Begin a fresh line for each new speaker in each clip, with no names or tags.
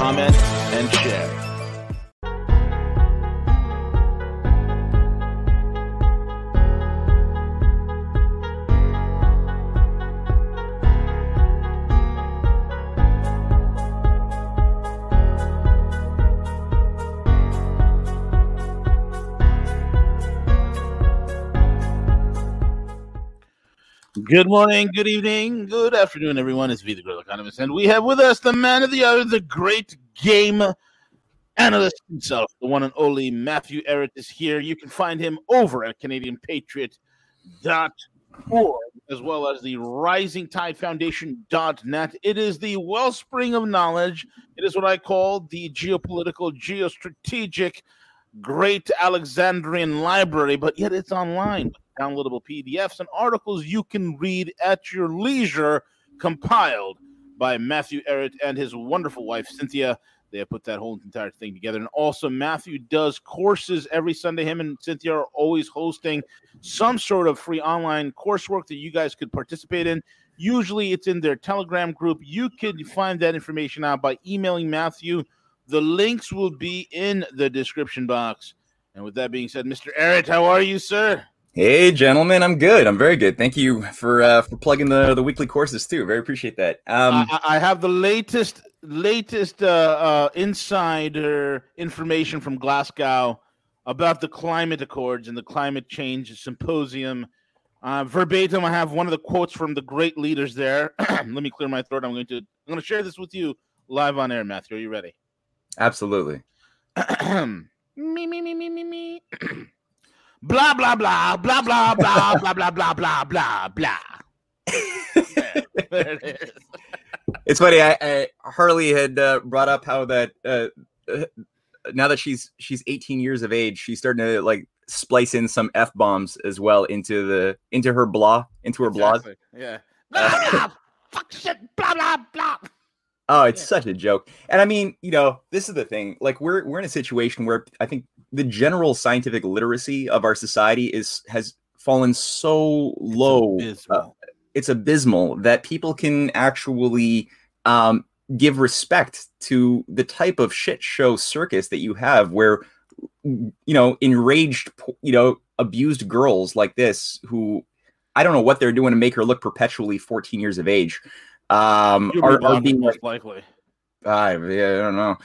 comment, and share. Good morning, good evening, good afternoon, everyone. It's V the Economist, and we have with us the man of the hour, the great game analyst himself, the one and only Matthew Ehret is here. You can find him over at CanadianPatriot.org as well as the Rising Tide Foundation.net. It is the wellspring of knowledge. It is what I call the geopolitical, geostrategic, great Alexandrian library, but yet it's online downloadable PDFs and articles you can read at your leisure, compiled by Matthew Ehret and his wonderful wife, Cynthia. They have put that whole entire thing together. And also, Matthew does courses every Sunday. Him and Cynthia are always hosting some sort of free online coursework that you guys could participate in. Usually, it's in their Telegram group. You can find that information out by emailing Matthew. The links will be in the description box. And with that being said, Mr. Ehret, how are you, sir?
Hey, gentlemen, I'm good. I'm very good. Thank you for uh, for plugging the the weekly courses too. Very appreciate that.
Um, I, I have the latest latest uh, uh, insider information from Glasgow about the climate accords and the climate change symposium. Uh, verbatim, I have one of the quotes from the great leaders there. Let me clear my throat. I'm going to I'm going to share this with you live on air. Matthew, are you ready?
Absolutely.
me me me me me me blah blah blah blah blah blah blah blah blah blah blah blah.
there it is. It's funny. I, I Harley had uh, brought up how that uh, uh, now that she's she's 18 years of age, she's starting to like splice in some f bombs as well into the into her blah into her exactly.
blah. Yeah. Blah, blah, fuck shit. Blah blah blah.
Oh, it's yeah. such a joke. And I mean, you know, this is the thing. Like we're we're in a situation where I think the general scientific literacy of our society is has fallen so low. It's abysmal, uh, it's abysmal that people can actually um, give respect to the type of shit show circus that you have, where you know enraged, you know, abused girls like this who I don't know what they're doing to make her look perpetually 14 years of age. Um,
are, are being most likely.
I, yeah, I don't know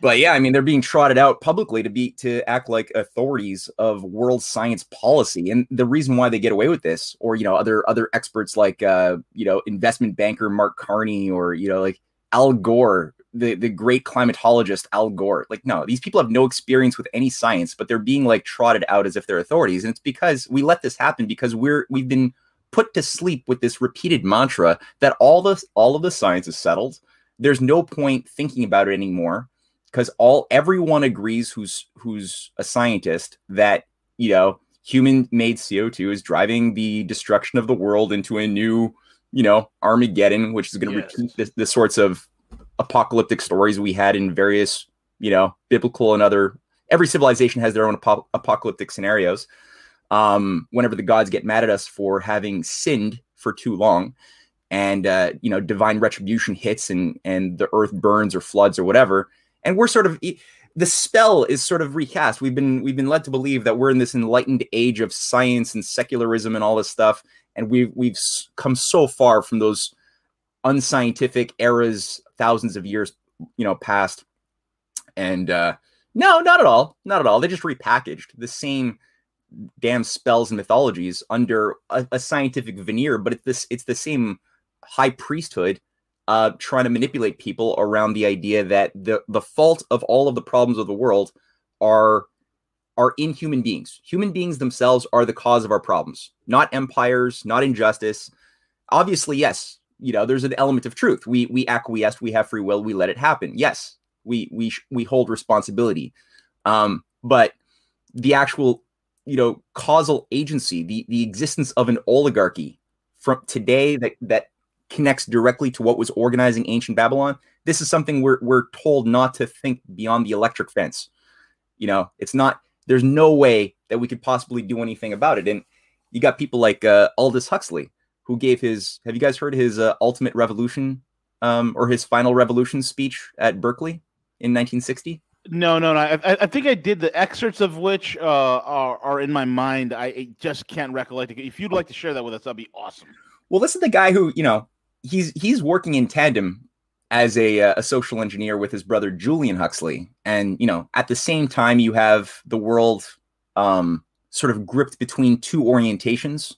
but yeah, I mean, they're being trotted out publicly to be to act like authorities of world science policy, and the reason why they get away with this, or you know, other other experts like uh, you know, investment banker Mark Carney, or you know, like Al Gore, the the great climatologist Al Gore. Like, no, these people have no experience with any science, but they're being like trotted out as if they're authorities, and it's because we let this happen because we're we've been put to sleep with this repeated mantra that all the all of the science is settled. There's no point thinking about it anymore because all everyone agrees who's who's a scientist that you know human made CO2 is driving the destruction of the world into a new, you know, Armageddon, which is going to yes. repeat the, the, sorts of apocalyptic stories we had in various, you know, biblical and other. Every civilization has their own ap- apocalyptic scenarios. Um, whenever the gods get mad at us for having sinned for too long, and uh, you know, divine retribution hits and and the earth burns or floods or whatever, and we're sort of the spell is sort of recast. We've been we've been led to believe that we're in this enlightened age of science and secularism and all this stuff, and we've we've come so far from those unscientific eras, thousands of years, you know, past. And uh, no, not at all, not at all. They just repackaged the same damn spells and mythologies under a, a scientific veneer, but it's this it's the same high priesthood uh, trying to manipulate people around the idea that the the fault of all of the problems of the world are are in human beings. Human beings themselves are the cause of our problems, not empires, not injustice. Obviously, yes, you know, there's an element of truth. We we acquiesce, we have free will, we let it happen. Yes, we we we hold responsibility. Um, but the actual you know causal agency, the the existence of an oligarchy from today that that connects directly to what was organizing ancient Babylon. This is something we're we're told not to think beyond the electric fence. You know, it's not. There's no way that we could possibly do anything about it. And you got people like uh, Aldous Huxley, who gave his. Have you guys heard his uh, Ultimate Revolution um, or his Final Revolution speech at Berkeley in 1960?
No, no, no. I, I think I did the excerpts of which uh, are are in my mind. I just can't recollect. If you'd like to share that with us, that'd be awesome.
Well, this is the guy who you know he's he's working in tandem as a uh, a social engineer with his brother Julian Huxley, and you know at the same time you have the world um, sort of gripped between two orientations.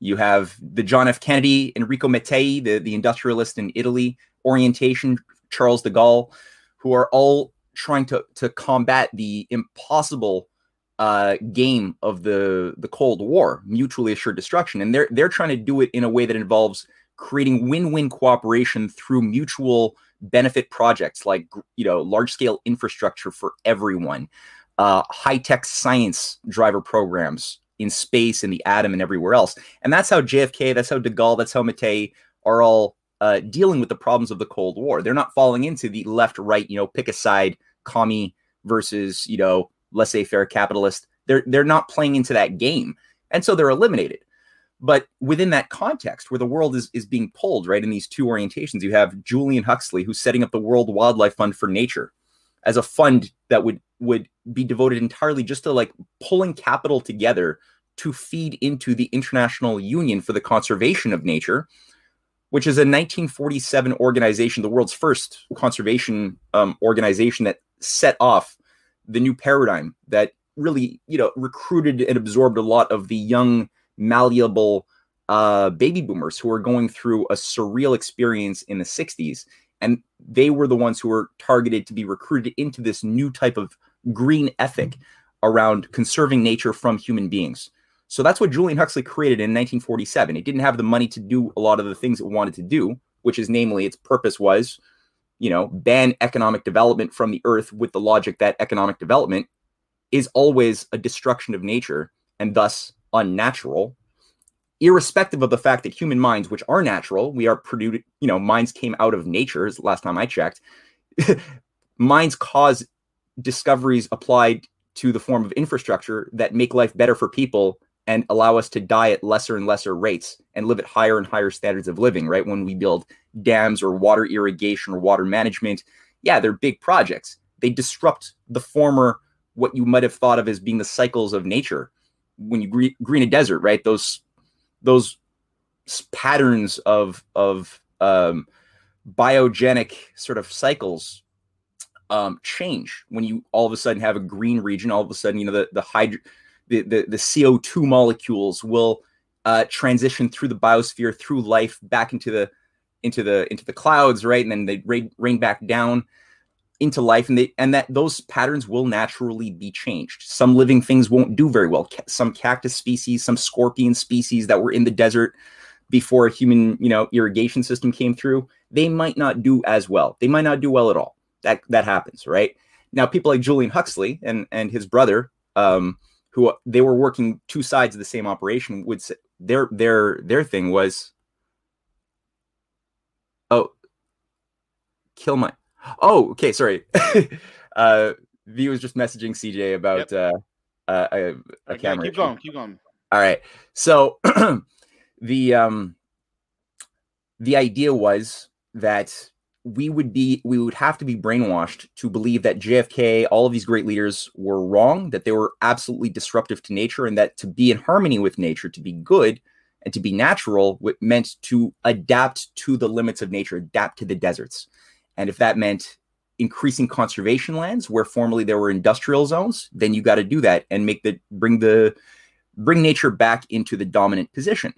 You have the John F. Kennedy, Enrico Mattei, the the industrialist in Italy orientation, Charles de Gaulle, who are all trying to to combat the impossible uh, game of the the Cold War, mutually assured destruction, and they're they're trying to do it in a way that involves creating win-win cooperation through mutual benefit projects like you know large scale infrastructure for everyone, uh, high tech science driver programs in space and the atom and everywhere else, and that's how JFK, that's how De Gaulle, that's how Mattei are all uh, dealing with the problems of the Cold War. They're not falling into the left right, you know, pick a side commie versus you know laissez-faire capitalist. They're they're not playing into that game, and so they're eliminated. But within that context, where the world is is being pulled right in these two orientations, you have Julian Huxley who's setting up the World Wildlife Fund for Nature as a fund that would would be devoted entirely just to like pulling capital together to feed into the International Union for the Conservation of Nature, which is a 1947 organization, the world's first conservation um, organization that set off the new paradigm that really, you know, recruited and absorbed a lot of the young, malleable uh, baby boomers who were going through a surreal experience in the 60s. And they were the ones who were targeted to be recruited into this new type of green ethic around conserving nature from human beings. So that's what Julian Huxley created in 1947. It didn't have the money to do a lot of the things it wanted to do, which is namely its purpose was you know, ban economic development from the earth with the logic that economic development is always a destruction of nature and thus unnatural, irrespective of the fact that human minds, which are natural, we are produced, you know, minds came out of nature, As last time I checked, minds cause discoveries applied to the form of infrastructure that make life better for people and allow us to die at lesser and lesser rates and live at higher and higher standards of living, right? When we build dams or water irrigation or water management, yeah, they're big projects. They disrupt the former, what you might have thought of as being the cycles of nature. When you green, green a desert, right? Those those patterns of of um, biogenic sort of cycles um, change when you all of a sudden have a green region. All of a sudden, you know the the hydro the, the, the CO2 molecules will uh, transition through the biosphere, through life, back into the into the into the clouds, right? And then they rain, rain back down into life, and they and that those patterns will naturally be changed. Some living things won't do very well. Some cactus species, some scorpion species that were in the desert before a human, you know, irrigation system came through, they might not do as well. They might not do well at all. That that happens, right? Now, people like Julian Huxley and and his brother, um, who they were working two sides of the same operation would say their their their thing was oh kill my oh okay sorry uh v was just messaging cj about yep. uh, uh a, a
okay, camera keep going keep going
all right so the um the idea was that we would be we would have to be brainwashed to believe that JFK, all of these great leaders were wrong, that they were absolutely disruptive to nature, and that to be in harmony with nature, to be good and to be natural, meant to adapt to the limits of nature, adapt to the deserts. And if that meant increasing conservation lands where formerly there were industrial zones, then you got to do that and make the bring the bring nature back into the dominant position.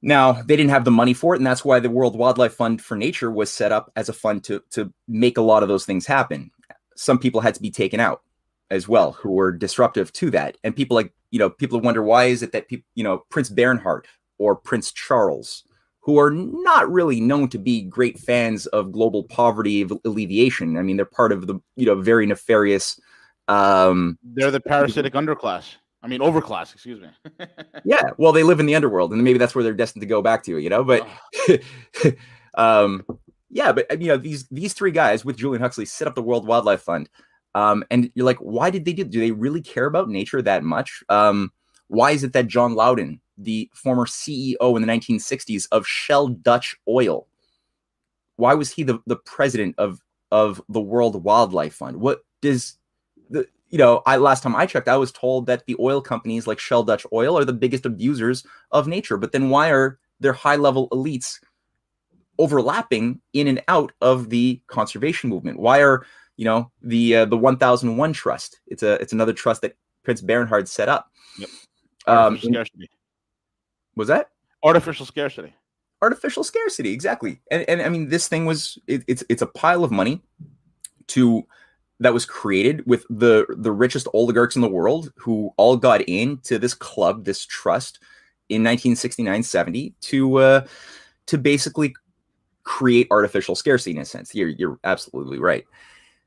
Now, they didn't have the money for it, and that's why the World Wildlife Fund for Nature was set up as a fund to, to make a lot of those things happen. Some people had to be taken out as well who were disruptive to that. And people like, you know, people wonder why is it that people, you know, Prince Bernhard or Prince Charles, who are not really known to be great fans of global poverty alleviation. I mean, they're part of the you know very nefarious. Um,
they're the parasitic underclass. I mean, overclass. Excuse me.
yeah, well, they live in the underworld, and maybe that's where they're destined to go back to. You know, but um, yeah, but you know these these three guys with Julian Huxley set up the World Wildlife Fund. Um, and you're like, why did they do? Do they really care about nature that much? Um, why is it that John Loudon, the former CEO in the 1960s of Shell Dutch Oil, why was he the, the president of of the World Wildlife Fund? What does the you know? I last time I checked, I was told that the oil companies like Shell Dutch Oil are the biggest abusers of nature. But then why are their high level elites overlapping in and out of the conservation movement? Why are you know the uh, the 1001 trust? It's a it's another trust that Prince Bernhard set up.
Yep. Um.
Was that
artificial scarcity?
Artificial scarcity, exactly. And and I mean, this thing was it, it's it's a pile of money to that was created with the the richest oligarchs in the world who all got into this club, this trust in 1969-70 to uh, to basically create artificial scarcity in a sense. You're, you're absolutely right.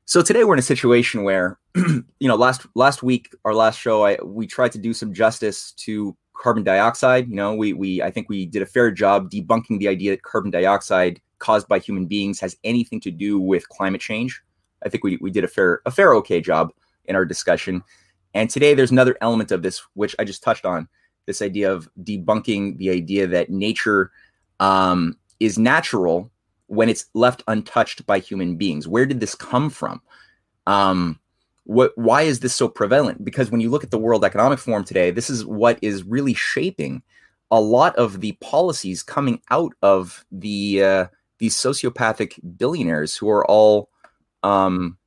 So today we're in a situation where, you know, last last week, our last show, I we tried to do some justice to carbon dioxide. You know, we we I think we did a fair job debunking the idea that carbon dioxide caused by human beings has anything to do with climate change. I think we we did a fair a fair okay job in our discussion. And today there's another element of this which I just touched on, this idea of debunking the idea that nature um, is natural when it's left untouched by human beings. Where did this come from? Um, what why is this so prevalent? Because when you look at the World Economic Forum today, this is what is really shaping a lot of the policies coming out of the uh, these sociopathic billionaires who are all um,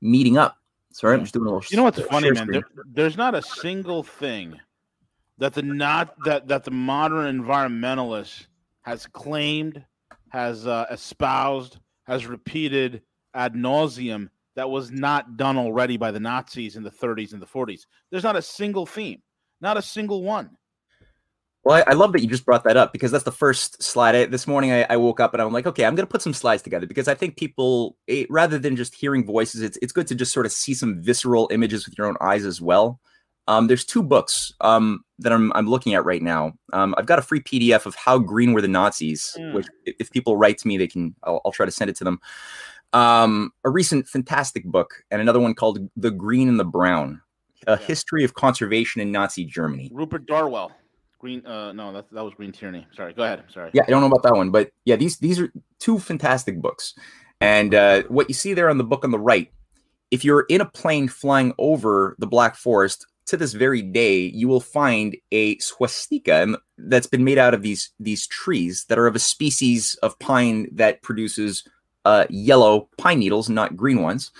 meeting up. Sorry, I'm just doing a little.
You know what's funny, man? There, there's not a single thing that the not that that the modern environmentalist has claimed, has uh, espoused, has repeated ad nauseum that was not done already by the Nazis in the 30s and the 40s. There's not a single theme, not a single one.
Well, I, I love that you just brought that up because that's the first slide. I, this morning, I, I, woke up and I'm like, okay, I'm going to put some slides together because I think people, it, rather than just hearing voices, it's it's good to just sort of see some visceral images with your own eyes as well. Um, there's two books um, that I'm, I'm looking at right now. Um, I've got a free PDF of How Green Were the Nazis, mm. which if people write to me, they can. I'll, I'll try to send it to them. Um, a recent fantastic book and another one called The Green and the Brown: A yeah. History of Conservation in Nazi Germany.
Rupert Darwell. Green. Uh, no, that that was Green Tyranny. Sorry. Go ahead. Sorry.
Yeah, I don't know about that one, but yeah, these these are two fantastic books. And uh, what you see there on the book on the right, if you're in a plane flying over the Black Forest, to this very day, you will find a swastika that's been made out of these these trees that are of a species of pine that produces uh, yellow pine needles, not green ones.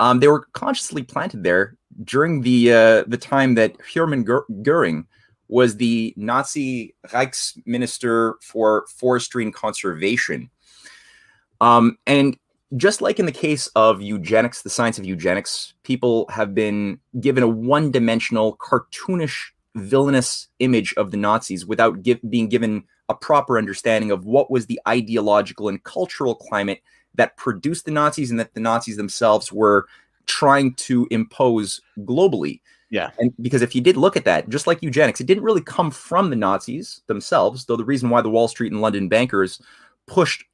Um, they were consciously planted there during the uh, the time that Hermann Goering was the Nazi Reichsminister for Forestry and Conservation. Um, and just like in the case of eugenics, the science of eugenics, people have been given a one dimensional, cartoonish, villainous image of the Nazis without give, being given a proper understanding of what was the ideological and cultural climate that produced the Nazis and that the Nazis themselves were trying to impose globally.
Yeah.
And because if you did look at that, just like eugenics, it didn't really come from the Nazis themselves, though the reason why the Wall Street and London bankers pushed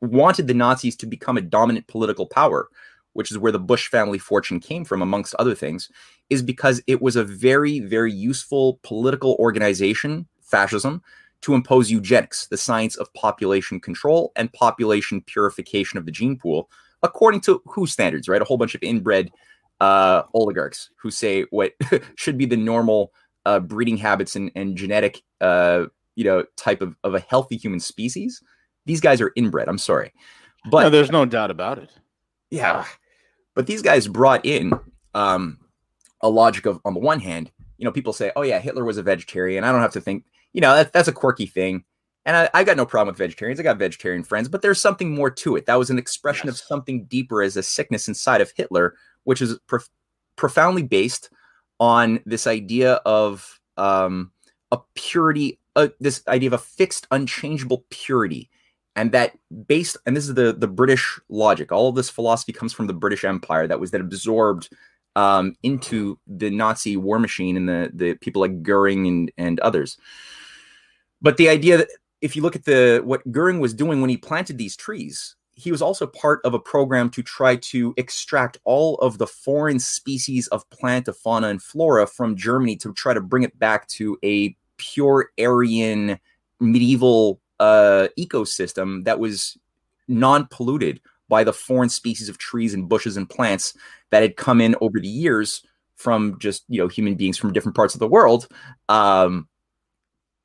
wanted the Nazis to become a dominant political power, which is where the Bush family fortune came from, amongst other things, is because it was a very, very useful political organization, fascism, to impose eugenics, the science of population control and population purification of the gene pool, according to who standards, right? A whole bunch of inbred uh, oligarchs who say what should be the normal uh, breeding habits and, and genetic, uh, you know, type of, of a healthy human species these guys are inbred. I'm sorry,
but no, there's no doubt about it.
Yeah, but these guys brought in um, a logic of, on the one hand, you know, people say, "Oh yeah, Hitler was a vegetarian." I don't have to think, you know, that, that's a quirky thing. And I, I, got no problem with vegetarians. I got vegetarian friends, but there's something more to it. That was an expression yes. of something deeper as a sickness inside of Hitler, which is prof- profoundly based on this idea of um, a purity a, this idea of a fixed, unchangeable purity, and that based and this is the the British logic. All of this philosophy comes from the British Empire that was then absorbed um, into the Nazi war machine and the the people like Goering and and others. But the idea that if you look at the what Goering was doing when he planted these trees, he was also part of a program to try to extract all of the foreign species of plant, of fauna, and flora from Germany to try to bring it back to a pure Aryan medieval uh, ecosystem that was non-polluted by the foreign species of trees and bushes and plants that had come in over the years from just you know human beings from different parts of the world. Um,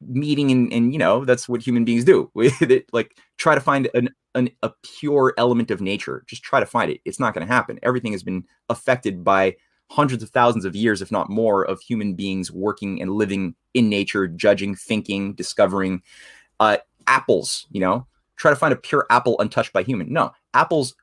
meeting and, and you know that's what human beings do. Like try to find an, an, a pure element of nature. Just try to find it. It's not going to happen. Everything has been affected by hundreds of thousands of years if not more of human beings working and living in nature judging thinking discovering. Uh, apples you know? Try to find a pure apple untouched by human. No. Apples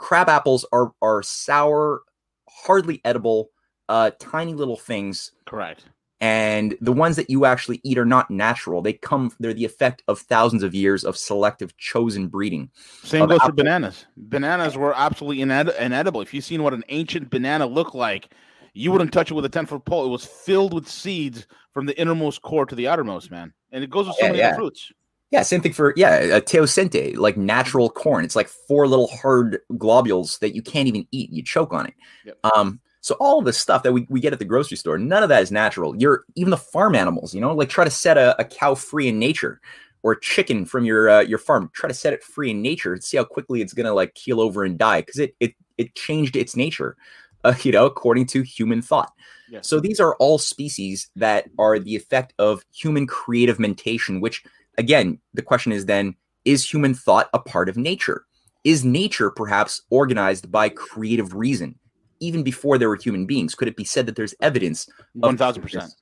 crab apples are are sour hardly edible uh tiny little things
correct
and the ones that you actually eat are not natural they come they're the effect of thousands of years of selective chosen breeding
same goes for bananas bananas were absolutely ined- inedible if you've seen what an ancient banana looked like you wouldn't touch it with a 10 foot pole it was filled with seeds from the innermost core to the outermost man and it goes with so yeah, many yeah. fruits
yeah, same thing for yeah, a teosinte, like natural corn. It's like four little hard globules that you can't even eat. You choke on it. Yep. Um, so all of the stuff that we, we get at the grocery store, none of that is natural. You're even the farm animals, you know, like try to set a, a cow free in nature or a chicken from your uh, your farm. Try to set it free in nature and see how quickly it's gonna like keel over and die because it it it changed its nature, uh, you know, according to human thought. Yes. So these are all species that are the effect of human creative mentation, which again, the question is then is human thought a part of nature? Is nature perhaps organized by creative reason? Even before there were human beings, could it be said that there's evidence?
One thousand percent.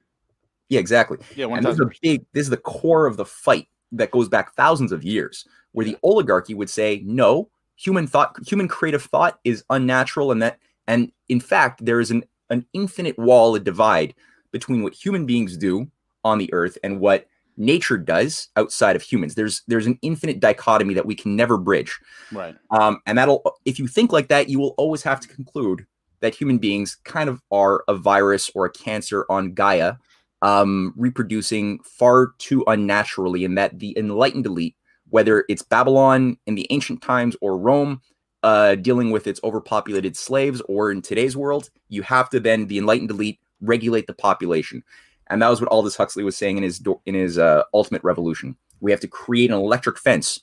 Yeah, exactly.
Yeah, one thousand.
Big. This is the core of the fight that goes back thousands of years, where the oligarchy would say, no, human thought, human creative thought is unnatural, and that, and in fact, there is an an infinite wall, a divide between what human beings do on the earth and what nature does outside of humans. There's there's an infinite dichotomy that we can never bridge.
Right.
Um, and that'll if you think like that, you will always have to conclude that human beings kind of are a virus or a cancer on Gaia, um, reproducing far too unnaturally, and that the enlightened elite, whether it's Babylon in the ancient times or Rome, uh, dealing with its overpopulated slaves, or in today's world, you have to then the enlightened elite regulate the population and that was what Aldous Huxley was saying in his in his uh, Ultimate Revolution. We have to create an electric fence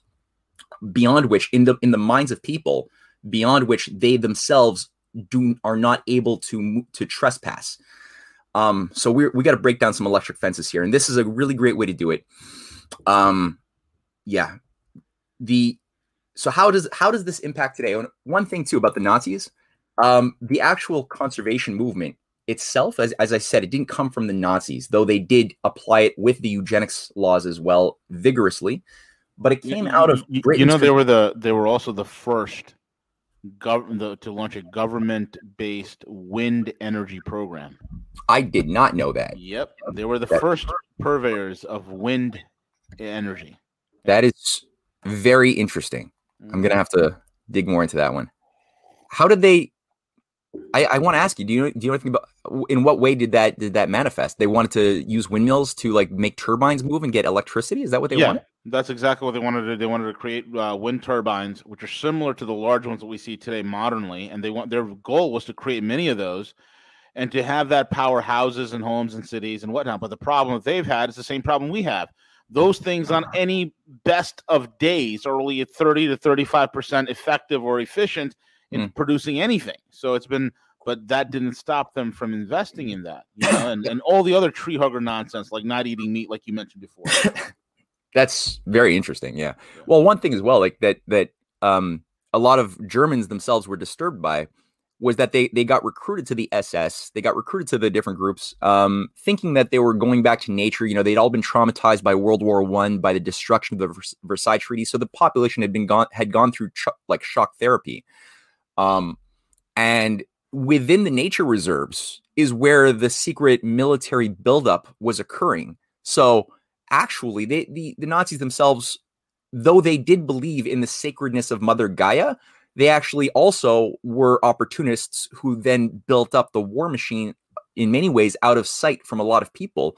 beyond which, in the in the minds of people, beyond which they themselves do are not able to to trespass. Um, so we we got to break down some electric fences here, and this is a really great way to do it. Um, yeah, the so how does how does this impact today? One thing too about the Nazis, um, the actual conservation movement itself, as, as I said, it didn't come from the Nazis, though they did apply it with the eugenics laws as well vigorously. But it came
you,
out of
Britain. You know, they were the they were also the first gov- to launch a government based wind energy program.
I did not know that.
Yep, they were the that, first purveyors of wind energy.
That is very interesting. I'm gonna mm-hmm. have to dig more into that one. How did they I, I want to ask you, do you do you know anything about in what way did that did that manifest? They wanted to use windmills to like make turbines move and get electricity. Is that what they yeah, wanted?
That's exactly what they wanted to do. They wanted to create uh, wind turbines, which are similar to the large ones that we see today modernly. And they want their goal was to create many of those and to have that power houses and homes and cities and whatnot. But the problem that they've had is the same problem we have. Those things on any best of days are only at 30 to 35% effective or efficient in mm. producing anything. So it's been, but that didn't stop them from investing in that, you know, and, and all the other tree hugger nonsense, like not eating meat, like you mentioned before.
That's very interesting. Yeah. yeah. Well, one thing as well, like that, that um, a lot of Germans themselves were disturbed by was that they they got recruited to the SS, they got recruited to the different groups, um, thinking that they were going back to nature. You know, they'd all been traumatized by World War One, by the destruction of the Versailles Treaty, so the population had been gone had gone through ch- like shock therapy. Um, and within the nature reserves is where the secret military buildup was occurring. So actually they, the the Nazis themselves, though they did believe in the sacredness of Mother Gaia, they actually also were opportunists who then built up the war machine in many ways out of sight from a lot of people.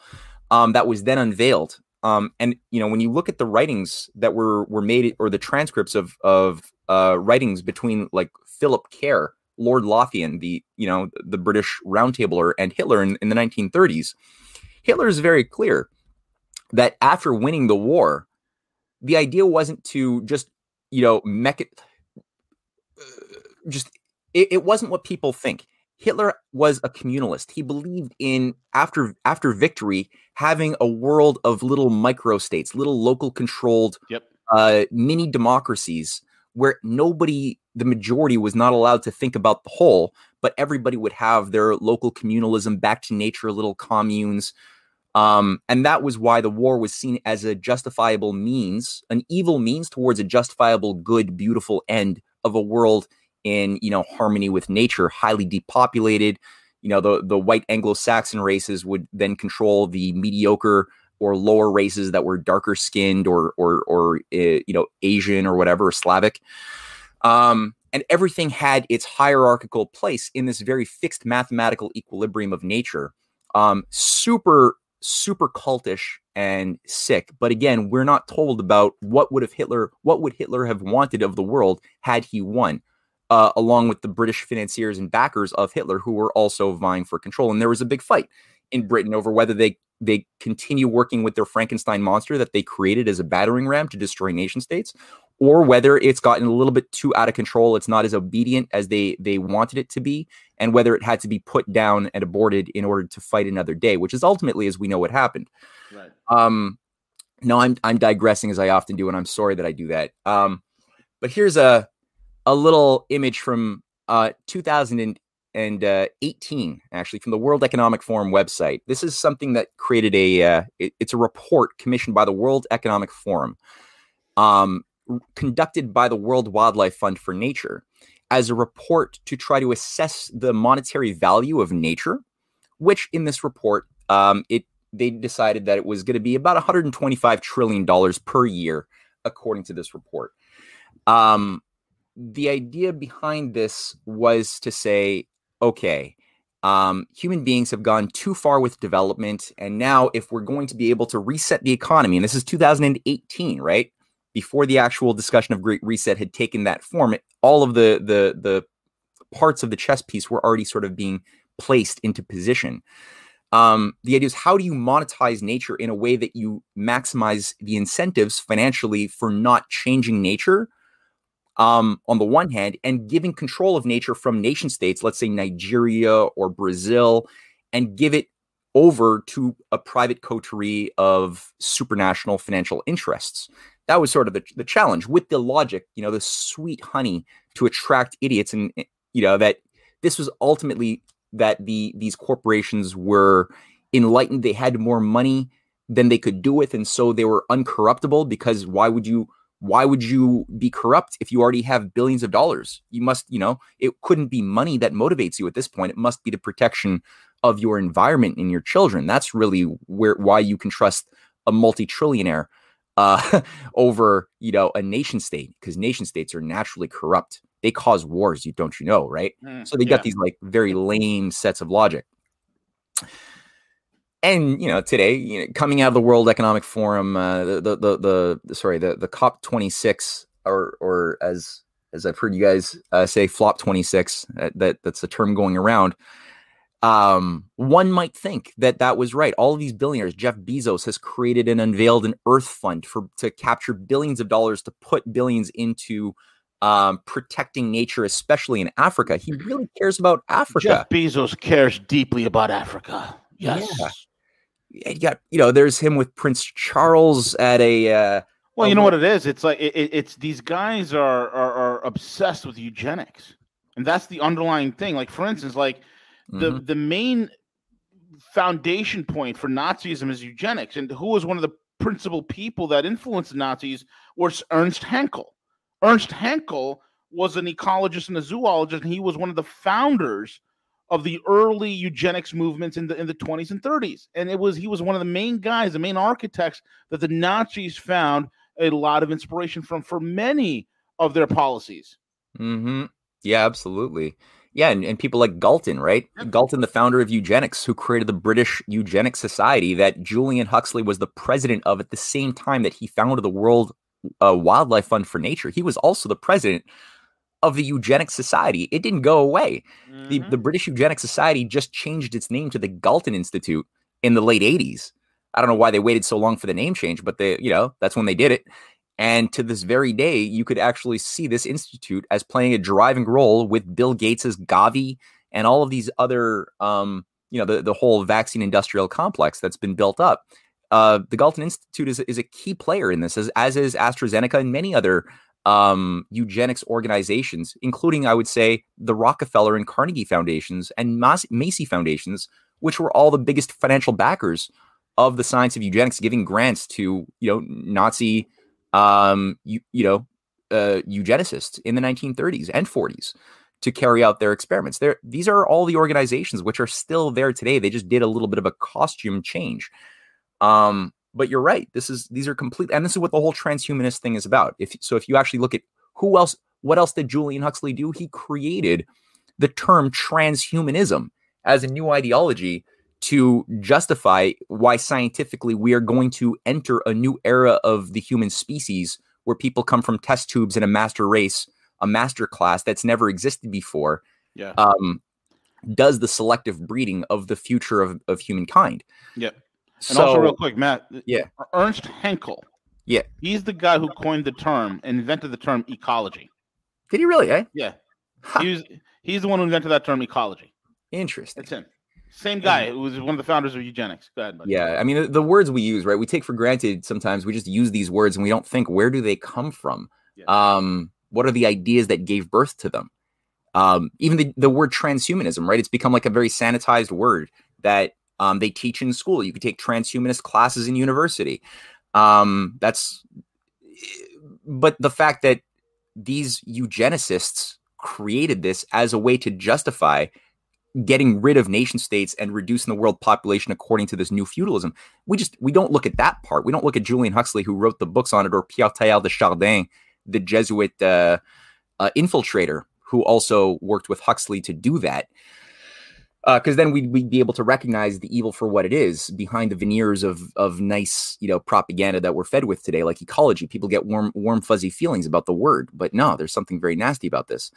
Um, that was then unveiled. Um, and you know, when you look at the writings that were were made, or the transcripts of of uh, writings between like Philip Kerr, Lord Lothian, the you know the British roundtabler, and Hitler in, in the 1930s, Hitler is very clear that after winning the war, the idea wasn't to just you know mech it, uh, just it, it wasn't what people think. Hitler was a communalist. He believed in after after victory having a world of little micro states, little local controlled
yep.
uh, mini democracies where nobody, the majority, was not allowed to think about the whole, but everybody would have their local communalism, back to nature, little communes. Um, and that was why the war was seen as a justifiable means, an evil means towards a justifiable, good, beautiful end of a world in you know harmony with nature, highly depopulated. You know the the white Anglo-Saxon races would then control the mediocre or lower races that were darker skinned or or or uh, you know Asian or whatever or Slavic. Um, and everything had its hierarchical place in this very fixed mathematical equilibrium of nature. Um, super super cultish and sick. But again, we're not told about what would have Hitler what would Hitler have wanted of the world had he won uh, along with the British financiers and backers of Hitler, who were also vying for control. And there was a big fight in Britain over whether they they continue working with their Frankenstein monster that they created as a battering ram to destroy nation states, or whether it's gotten a little bit too out of control. It's not as obedient as they they wanted it to be, and whether it had to be put down and aborted in order to fight another day, which is ultimately, as we know, what happened.
Right.
Um, no, I'm I'm digressing as I often do, and I'm sorry that I do that. Um, but here's a a little image from uh, 2018, actually, from the World Economic Forum website. This is something that created a, uh, it, it's a report commissioned by the World Economic Forum, um, conducted by the World Wildlife Fund for Nature as a report to try to assess the monetary value of nature, which in this report, um, it they decided that it was going to be about 125 trillion dollars per year, according to this report. Um, the idea behind this was to say, okay, um, human beings have gone too far with development. And now, if we're going to be able to reset the economy, and this is 2018, right? Before the actual discussion of Great Reset had taken that form, all of the the the parts of the chess piece were already sort of being placed into position. Um, the idea is how do you monetize nature in a way that you maximize the incentives financially for not changing nature um, on the one hand, and giving control of nature from nation states, let's say Nigeria or Brazil, and give it over to a private coterie of supranational financial interests. That was sort of the, the challenge with the logic, you know, the sweet honey to attract idiots, and eh, you know that this was ultimately that the these corporations were enlightened. They had more money than they could do with, and so they were uncorruptible. Because why would you why would you be corrupt if you already have billions of dollars? You must, you know, it couldn't be money that motivates you at this point. It must be the protection of your environment and your children. That's really where why you can trust a multi-trillionaire uh, over, you know, a nation state because nation states are naturally corrupt. They cause wars, you don't you know, right? Mm, so they yeah. got these like very lame sets of logic and you know today you know, coming out of the world economic forum uh, the, the, the the sorry the the cop 26 or or as as i've heard you guys uh, say flop 26 uh, that that's a term going around um one might think that that was right all of these billionaires jeff bezos has created and unveiled an earth fund for to capture billions of dollars to put billions into um, protecting nature, especially in Africa. He really cares about Africa.
Jeff Bezos cares deeply about Africa. Yes.
Yeah you got you know there's him with Prince Charles at a. Uh,
well, you know what it is. It's like it, it's these guys are, are are obsessed with eugenics, and that's the underlying thing. Like for instance, like the mm-hmm. the main foundation point for Nazism is eugenics, and who was one of the principal people that influenced the Nazis was Ernst Haeckel. Ernst Haeckel was an ecologist and a zoologist, and he was one of the founders of the early eugenics movements in the in the 20s and 30s. And it was he was one of the main guys, the main architects that the Nazis found a lot of inspiration from for many of their policies.
Mm-hmm. Yeah, absolutely. Yeah, and, and people like Galton, right? Yep. Galton, the founder of eugenics, who created the British Eugenics Society that Julian Huxley was the president of at the same time that he founded the World uh, Wildlife Fund for Nature. He was also the president of the Eugenics Society. It didn't go away. Mm-hmm. The, the British Eugenics Society just changed its name to the Galton Institute in the late 80s. I don't know why they waited so long for the name change, but they, you know, that's when they did it. And to this very day, you could actually see this institute as playing a driving role with Bill Gates's Gavi and all of these other, um, you know, the, the whole vaccine industrial complex that's been built up. Uh, the Galton Institute is, is a key player in this, as, as is AstraZeneca and many other um, eugenics organizations, including, I would say, the Rockefeller and Carnegie Foundations and Macy Foundations, which were all the biggest financial backers of the science of eugenics, giving grants to you know Nazi, um, you, you know, uh, eugenicists in the 1930s and 40s to carry out their experiments. There, these are all the organizations which are still there today. They just did a little bit of a costume change. Um, but you're right. This is these are complete, and this is what the whole transhumanist thing is about. If so, if you actually look at who else, what else did Julian Huxley do? He created the term transhumanism as a new ideology to justify why scientifically we are going to enter a new era of the human species where people come from test tubes in a master race, a master class that's never existed before.
Yeah.
Um, does the selective breeding of the future of, of humankind.
Yeah. And so, also, real quick, Matt.
Yeah.
Ernst Haeckel.
Yeah.
He's the guy who coined the term, invented the term ecology.
Did he really? Eh?
Yeah. He was, he's the one who invented that term ecology.
Interesting.
That's him. Same guy who was one of the founders of eugenics. Go ahead, buddy.
Yeah, I mean the, the, words we use, right? We take for granted sometimes. We just use these words and we don't think where do they come from? Yeah. Um, what are the ideas that gave birth to them? Um, even the, the word transhumanism, right? It's become like a very sanitized word that um, they teach in school. You can take transhumanist classes in university. Um, that's, but the fact that these eugenicists created this as a way to justify getting rid of nation states and reducing the world population according to this new feudalism. We just we don't look at that part. We don't look at Julian Huxley who wrote the books on it, or Pierre Teilhard de Chardin, the Jesuit uh, uh, infiltrator who also worked with Huxley to do that because uh, then we'd, we'd be able to recognize the evil for what it is behind the veneers of of nice you know propaganda that we're fed with today like ecology people get warm warm fuzzy feelings about the word but no there's something very nasty about this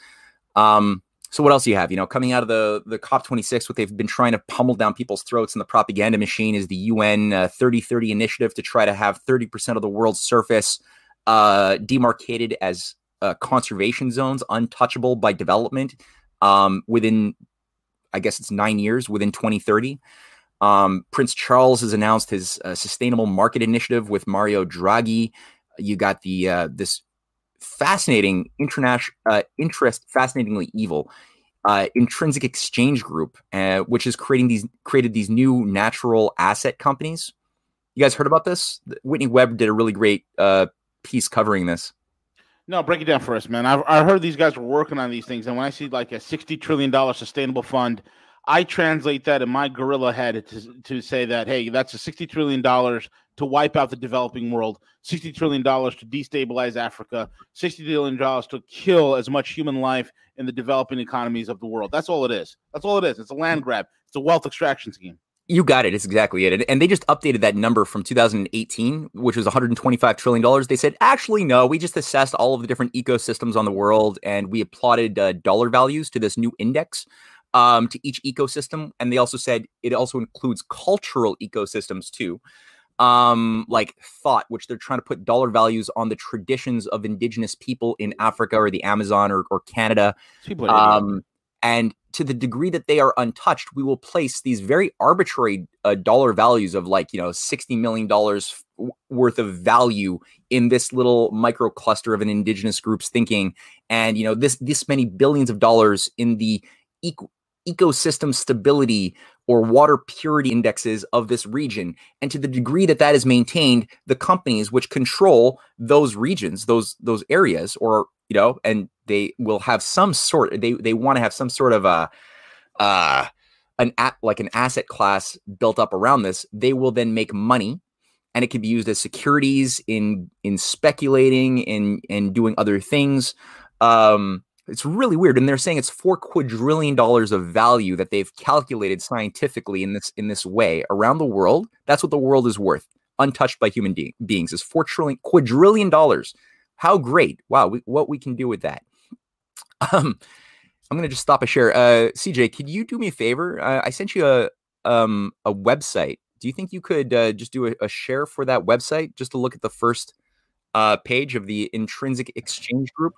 um, so what else do you have you know coming out of the the cop 26 what they've been trying to pummel down people's throats in the propaganda machine is the un uh, 3030 initiative to try to have 30% of the world's surface uh, demarcated as uh, conservation zones untouchable by development um, within I guess it's nine years within 2030. Um, Prince Charles has announced his uh, sustainable market initiative with Mario Draghi. You got the uh, this fascinating international uh, interest, fascinatingly evil uh, intrinsic exchange group, uh, which is creating these created these new natural asset companies. You guys heard about this? Whitney Webb did a really great uh, piece covering this.
No, break it down for us, man. I've, I heard these guys were working on these things, and when I see like a sixty trillion dollar sustainable fund, I translate that in my gorilla head to, to say that hey, that's a sixty trillion dollars to wipe out the developing world, sixty trillion dollars to destabilize Africa, sixty trillion dollars to kill as much human life in the developing economies of the world. That's all it is. That's all it is. It's a land grab. It's a wealth extraction scheme.
You got it. It's exactly it. And they just updated that number from 2018, which was 125 trillion dollars. They said, actually, no, we just assessed all of the different ecosystems on the world, and we applauded uh, dollar values to this new index um, to each ecosystem. And they also said it also includes cultural ecosystems too, um, like thought, which they're trying to put dollar values on the traditions of indigenous people in Africa or the Amazon or, or Canada. Um, and to the degree that they are untouched, we will place these very arbitrary uh, dollar values of like, you know, $60 million worth of value in this little micro cluster of an indigenous group's thinking. And, you know, this, this many billions of dollars in the eco- ecosystem stability or water purity indexes of this region. And to the degree that that is maintained, the companies which control those regions, those, those areas, or, you know, and they will have some sort, they, they want to have some sort of a, uh, an app like an asset class built up around this, they will then make money and it can be used as securities in in speculating and and doing other things. Um, it's really weird, and they're saying it's four quadrillion dollars of value that they've calculated scientifically in this in this way around the world. That's what the world is worth, untouched by human de- beings. Is four trillion quadrillion dollars. How great! Wow, we, what we can do with that. Um, I'm gonna just stop a share. Uh, CJ, could you do me a favor? Uh, I sent you a um a website do you think you could uh, just do a, a, share for that website just to look at the first uh, page of the intrinsic exchange group?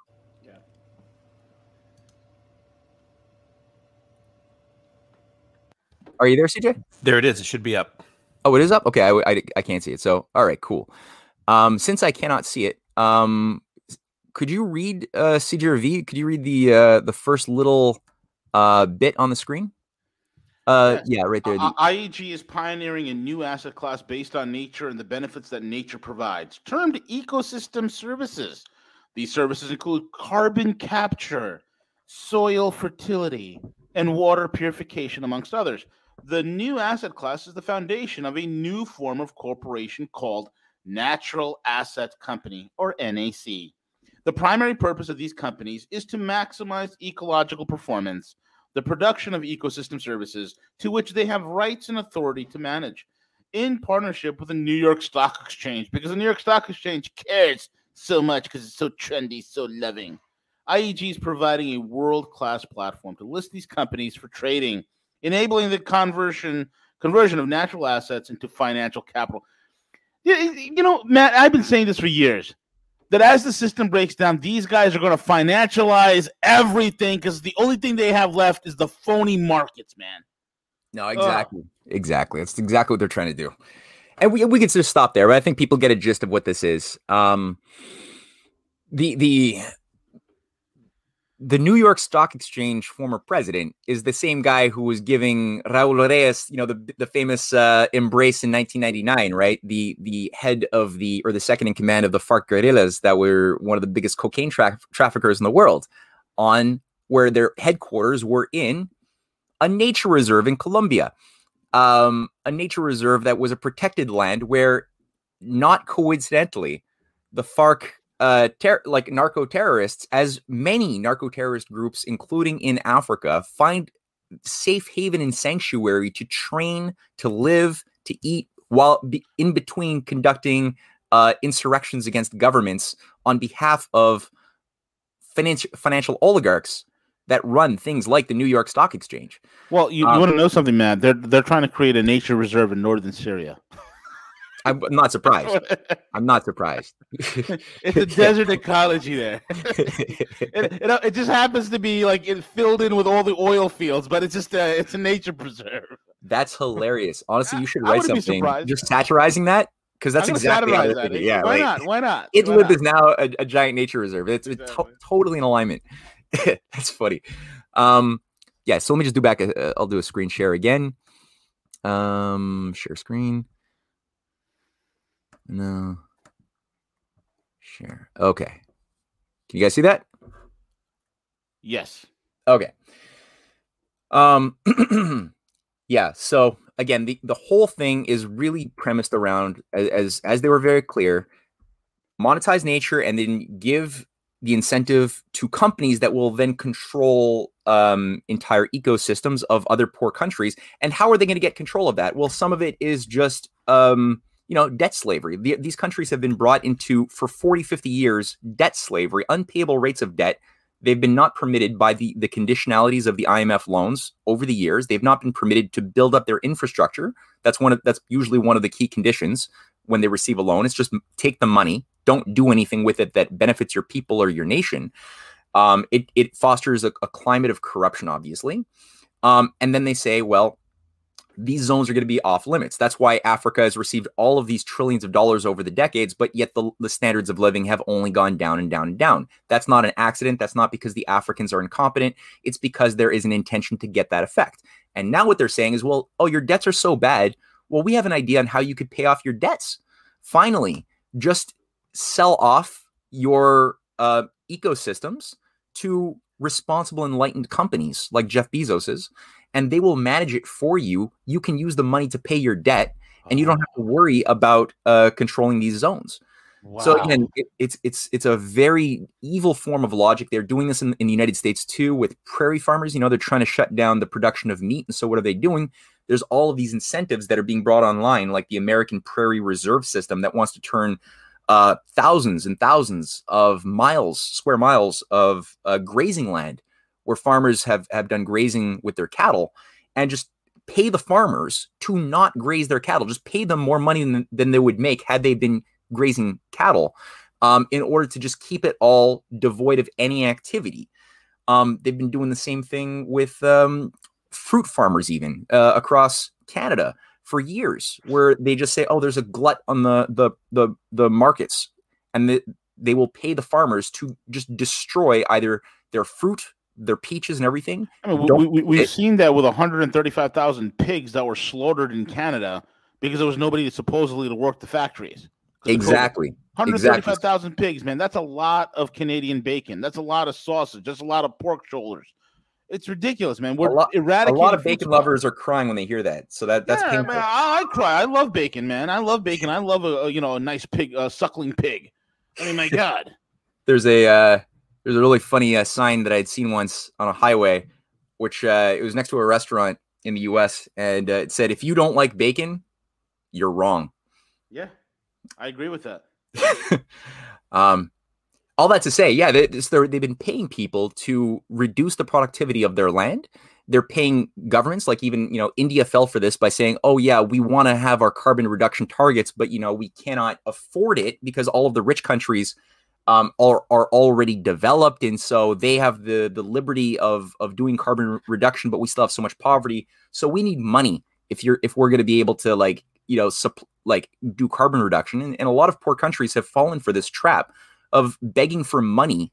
Are you there, CJ?
There it is. It should be up.
Oh, it is up. Okay, I, I, I can't see it. So, all right, cool. Um, since I cannot see it, um, could you read uh, CJRV? Could you read the uh, the first little uh, bit on the screen? Uh, yeah, right there.
The- IEG is pioneering a new asset class based on nature and the benefits that nature provides, termed ecosystem services. These services include carbon capture, soil fertility, and water purification, amongst others. The new asset class is the foundation of a new form of corporation called Natural Asset Company, or NAC. The primary purpose of these companies is to maximize ecological performance the production of ecosystem services to which they have rights and authority to manage in partnership with the New York Stock Exchange because the New York Stock Exchange cares so much because it's so trendy, so loving. IEG is providing a world class platform to list these companies for trading, enabling the conversion conversion of natural assets into financial capital. You know, Matt, I've been saying this for years that as the system breaks down, these guys are going to financialize everything because the only thing they have left is the phony markets, man.
No, exactly, Ugh. exactly. That's exactly what they're trying to do, and we we can just stop there. But I think people get a gist of what this is. Um, the the the New York Stock Exchange former president is the same guy who was giving Raul Reyes, you know, the the famous uh, embrace in 1999, right? The the head of the or the second in command of the FARC guerrillas that were one of the biggest cocaine tra- traffickers in the world, on where their headquarters were in a nature reserve in Colombia, um, a nature reserve that was a protected land where, not coincidentally, the FARC uh, ter- like narco terrorists, as many narco terrorist groups, including in Africa, find safe haven and sanctuary to train, to live, to eat, while be- in between conducting uh, insurrections against governments on behalf of financial financial oligarchs that run things like the New York Stock Exchange.
Well, you, you um, want to know something, man? They're they're trying to create a nature reserve in northern Syria.
I'm not surprised. I'm not surprised.
it's a desert ecology there. it, it, it, just happens to be like it filled in with all the oil fields, but it's just a it's a nature preserve.
That's hilarious. Honestly, you should write something. You're satirizing that because that's exactly how
that. Yeah, why like, not? Why not?
Idlib is now a, a, giant nature reserve. It's, exactly. to- totally in alignment. that's funny. Um, yeah. So let me just do back. I'll do a screen share again. Um, share screen. No. Share. Okay. Can you guys see that?
Yes.
Okay. Um yeah, so again, the, the whole thing is really premised around as, as as they were very clear, monetize nature and then give the incentive to companies that will then control um, entire ecosystems of other poor countries. And how are they going to get control of that? Well, some of it is just um, you know, debt slavery. The, these countries have been brought into, for 40, 50 years, debt slavery, unpayable rates of debt. They've been not permitted by the, the conditionalities of the IMF loans over the years. They've not been permitted to build up their infrastructure. That's one of that's usually one of the key conditions when they receive a loan. It's just take the money, don't do anything with it that benefits your people or your nation. Um, it it fosters a, a climate of corruption, obviously. Um, and then they say, well, these zones are going to be off limits. That's why Africa has received all of these trillions of dollars over the decades, but yet the, the standards of living have only gone down and down and down. That's not an accident. That's not because the Africans are incompetent. It's because there is an intention to get that effect. And now what they're saying is, well, oh, your debts are so bad. Well, we have an idea on how you could pay off your debts. Finally, just sell off your uh, ecosystems to responsible, enlightened companies like Jeff Bezos's and they will manage it for you. You can use the money to pay your debt, and you don't have to worry about uh, controlling these zones. Wow. So again, it, it's it's it's a very evil form of logic. They're doing this in, in the United States too with prairie farmers. You know, they're trying to shut down the production of meat, and so what are they doing? There's all of these incentives that are being brought online, like the American Prairie Reserve System that wants to turn uh, thousands and thousands of miles, square miles of uh, grazing land where farmers have have done grazing with their cattle, and just pay the farmers to not graze their cattle. Just pay them more money than, than they would make had they been grazing cattle um, in order to just keep it all devoid of any activity. Um, they've been doing the same thing with um, fruit farmers, even uh, across Canada for years, where they just say, "Oh, there's a glut on the the the, the markets," and the, they will pay the farmers to just destroy either their fruit, their peaches, and everything.
I mean, we, we, have seen that with 135,000 pigs that were slaughtered in Canada because there was nobody supposedly to work the factories.
Exactly.
135,000 exactly. pigs, man. That's a lot of Canadian bacon. That's a lot of sausage. That's a lot of pork shoulders. It's ridiculous, man. We're
a lot,
eradicating.
A lot of bacon lovers are crying when they hear that. So that that's
yeah, painful. Man, I, I, cry. I love bacon, man. I love bacon. I love a, a you know a nice pig, a suckling pig. I mean, my God.
There's a uh, there's a really funny uh, sign that I'd seen once on a highway, which uh, it was next to a restaurant in the U.S. and uh, it said, "If you don't like bacon, you're wrong."
Yeah. I agree with that.
um, all that to say, yeah, they, they've been paying people to reduce the productivity of their land. They're paying governments, like even you know India fell for this by saying, "Oh yeah, we want to have our carbon reduction targets, but you know we cannot afford it because all of the rich countries um, are are already developed, and so they have the the liberty of of doing carbon reduction, but we still have so much poverty, so we need money if you're if we're going to be able to like you know supp- like do carbon reduction. And, and, a lot of poor countries have fallen for this trap of begging for money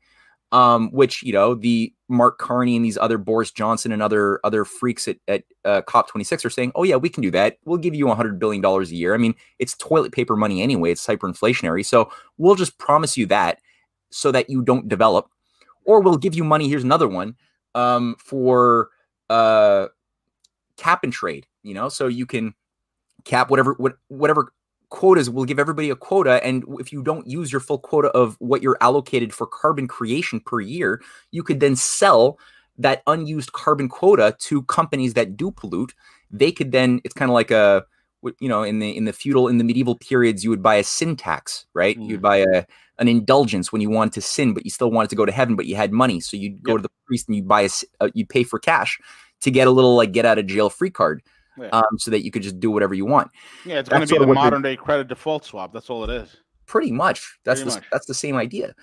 um, which you know the mark carney and these other boris johnson and other other freaks at, at uh, cop 26 are saying oh yeah we can do that. We'll give you 100 billion dollars a year. I mean it's toilet paper money anyway. It's hyperinflationary. So we'll just promise you that so that you don't develop or we'll give you money. Here's another one um, for uh, cap and trade you know? So you can cap whatever what, whatever quotas will give everybody a quota and if you don't use your full quota of what you're allocated for carbon creation per year you could then sell that unused carbon quota to companies that do pollute they could then it's kind of like a you know in the in the feudal in the medieval periods you would buy a sin tax right mm. you'd buy a an indulgence when you wanted to sin but you still wanted to go to heaven but you had money so you'd go yep. to the priest and you buy a uh, you'd pay for cash to get a little like get out of jail free card yeah. um, so that you could just do whatever you want.
Yeah, it's going to be the modern day credit default swap. That's all it is.
Pretty much. That's pretty the, much. that's the same idea.